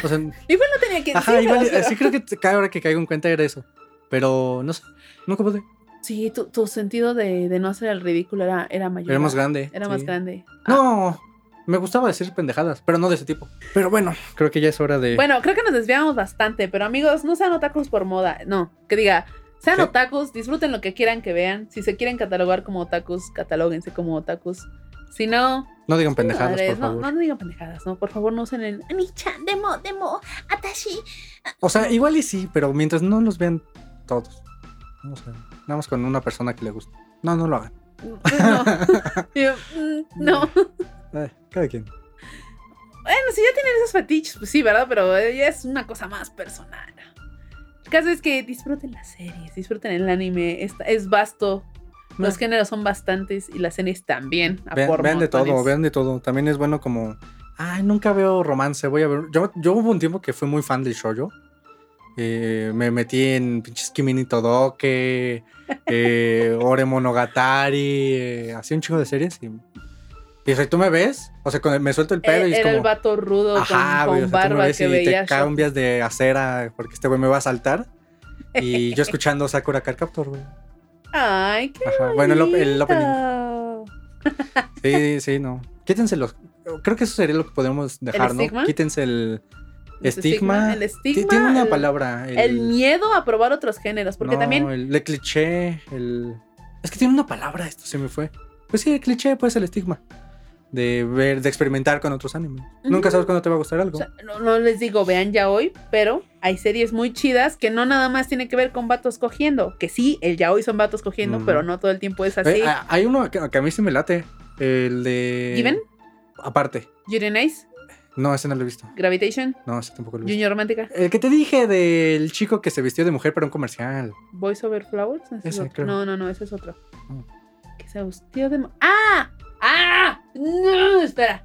O sea, Igual no tenía que ajá, sí, igual, o sea, sí creo que cada hora que caigo en cuenta era eso. Pero no sé, nunca pude. Sí, tu, tu sentido de, de no hacer el ridículo era, era mayor. Era más grande. Era más grande. No, me gustaba decir pendejadas, pero no de ese tipo. Pero bueno, creo que ya es hora de. Bueno, creo que nos desviamos bastante, pero amigos, no sean otakus por moda. No, que diga, sean ¿Qué? otakus, disfruten lo que quieran que vean. Si se quieren catalogar como otakus, catalóguense como otakus. Si no, no digan pendejadas, madres, por no, favor. no, no digan pendejadas, ¿no? Por favor, no usen el Ani-chan, demo, demo, Atashi. O sea, igual y sí, pero mientras no los vean todos. Vamos a nada más con una persona que le guste. No, no lo hagan. No. Yo, mm, no. Eh, cada quien. Bueno, si ya tienen esos fetiches, pues sí, ¿verdad? Pero ya es una cosa más personal. El caso es que disfruten las series, disfruten el anime. Es, es vasto. Los géneros son bastantes y las series también. Vean, de todo, vean de todo. También es bueno como. Ay, nunca veo romance, voy a ver. Yo, yo hubo un tiempo que fui muy fan del shoujo. Eh, me metí en pinches Kimi ni Todoke, eh, Ore Monogatari, eh, así un chingo de series. Y, y sea, tú me ves, o sea, me suelto el pelo Eh, y es Era como. el vato rudo Ajá, con, güey, con o sea, tú me barba ves que y veía. te cambias de acera porque este güey me va a saltar. Y yo escuchando Sakura Card Captor, güey. Ay, qué Ajá. Bueno, el, op- el opening. Sí, sí, no. Quítense los. Creo que eso sería lo que podemos dejar, ¿no? estigma? Quítense el El estigma. El Ti- estigma. Tiene una el- palabra. El, miedo a probar otros géneros. Porque no, también. El, el cliché. El. Es que tiene una palabra, esto se me fue. Pues sí, el cliché, pues el estigma. De ver, de experimentar con otros animes. Nunca sabes cuándo te va a gustar algo. o sea, no, no les digo, vean ya hoy, pero hay series muy chidas que no nada más tiene que ver con vatos cogiendo. Que sí, el ya hoy son vatos cogiendo, pero no todo el tiempo es Eh, así. ah, hay uno que, que a mí sí me late. El de. ¿Given? Aparte. Yuri Nice, No, ese no lo he visto. Gravitation, No, ese tampoco lo he visto. Junior Romántica, El que te dije del chico que se vistió de mujer para un comercial. Voice Over Flowers. ese es otro. No, no, no, ese es otro. Mm. Que se vistió de. ¡Ah! ¡Ah! No, espera.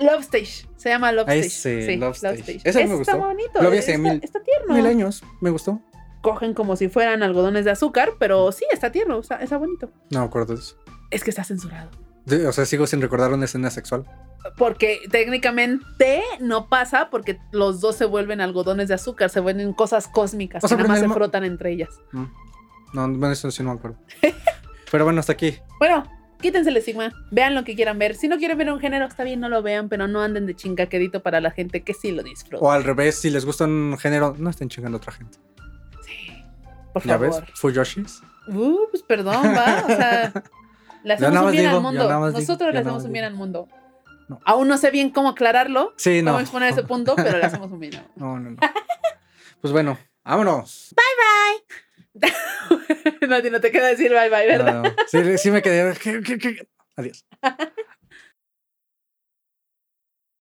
Love Stage. Se llama Love Stage. Ese, Sí, Love Stage. Stage. Ese me Está gustó. bonito. Lo vi hace está, mil- está tierno. Mil años. Me gustó. Cogen como si fueran algodones de azúcar, pero sí, está tierno, está, está bonito. No me acuerdo de eso. Es que está censurado. O sea, sigo sin recordar una escena sexual. Porque técnicamente no pasa porque los dos se vuelven algodones de azúcar, se vuelven cosas cósmicas O sea, que nada más se frotan entre ellas. Mm. No, eso sí no me acuerdo. Pero bueno, hasta aquí. Bueno, quítense el estigma, vean lo que quieran ver. Si no quieren ver un género, está bien, no lo vean, pero no anden de chingaquedito para la gente que sí lo disfruta. O al revés, si les gusta un género, no estén chingando a otra gente. Sí, por ¿Ya favor. ves? Fuyoshis. Uh, pues perdón, va. O sea, le hacemos un bien digo, al mundo. digo, Nosotros yo le hacemos un bien digo. al mundo. No. Aún no sé bien cómo aclararlo, Sí, cómo no. exponer ese punto, pero le hacemos un bien. No, no, no. Pues bueno, vámonos. no, a ti no te queda decir bye bye, ¿verdad? No, no. Sí, sí me quedé. ¿Qué, qué, qué? Adiós.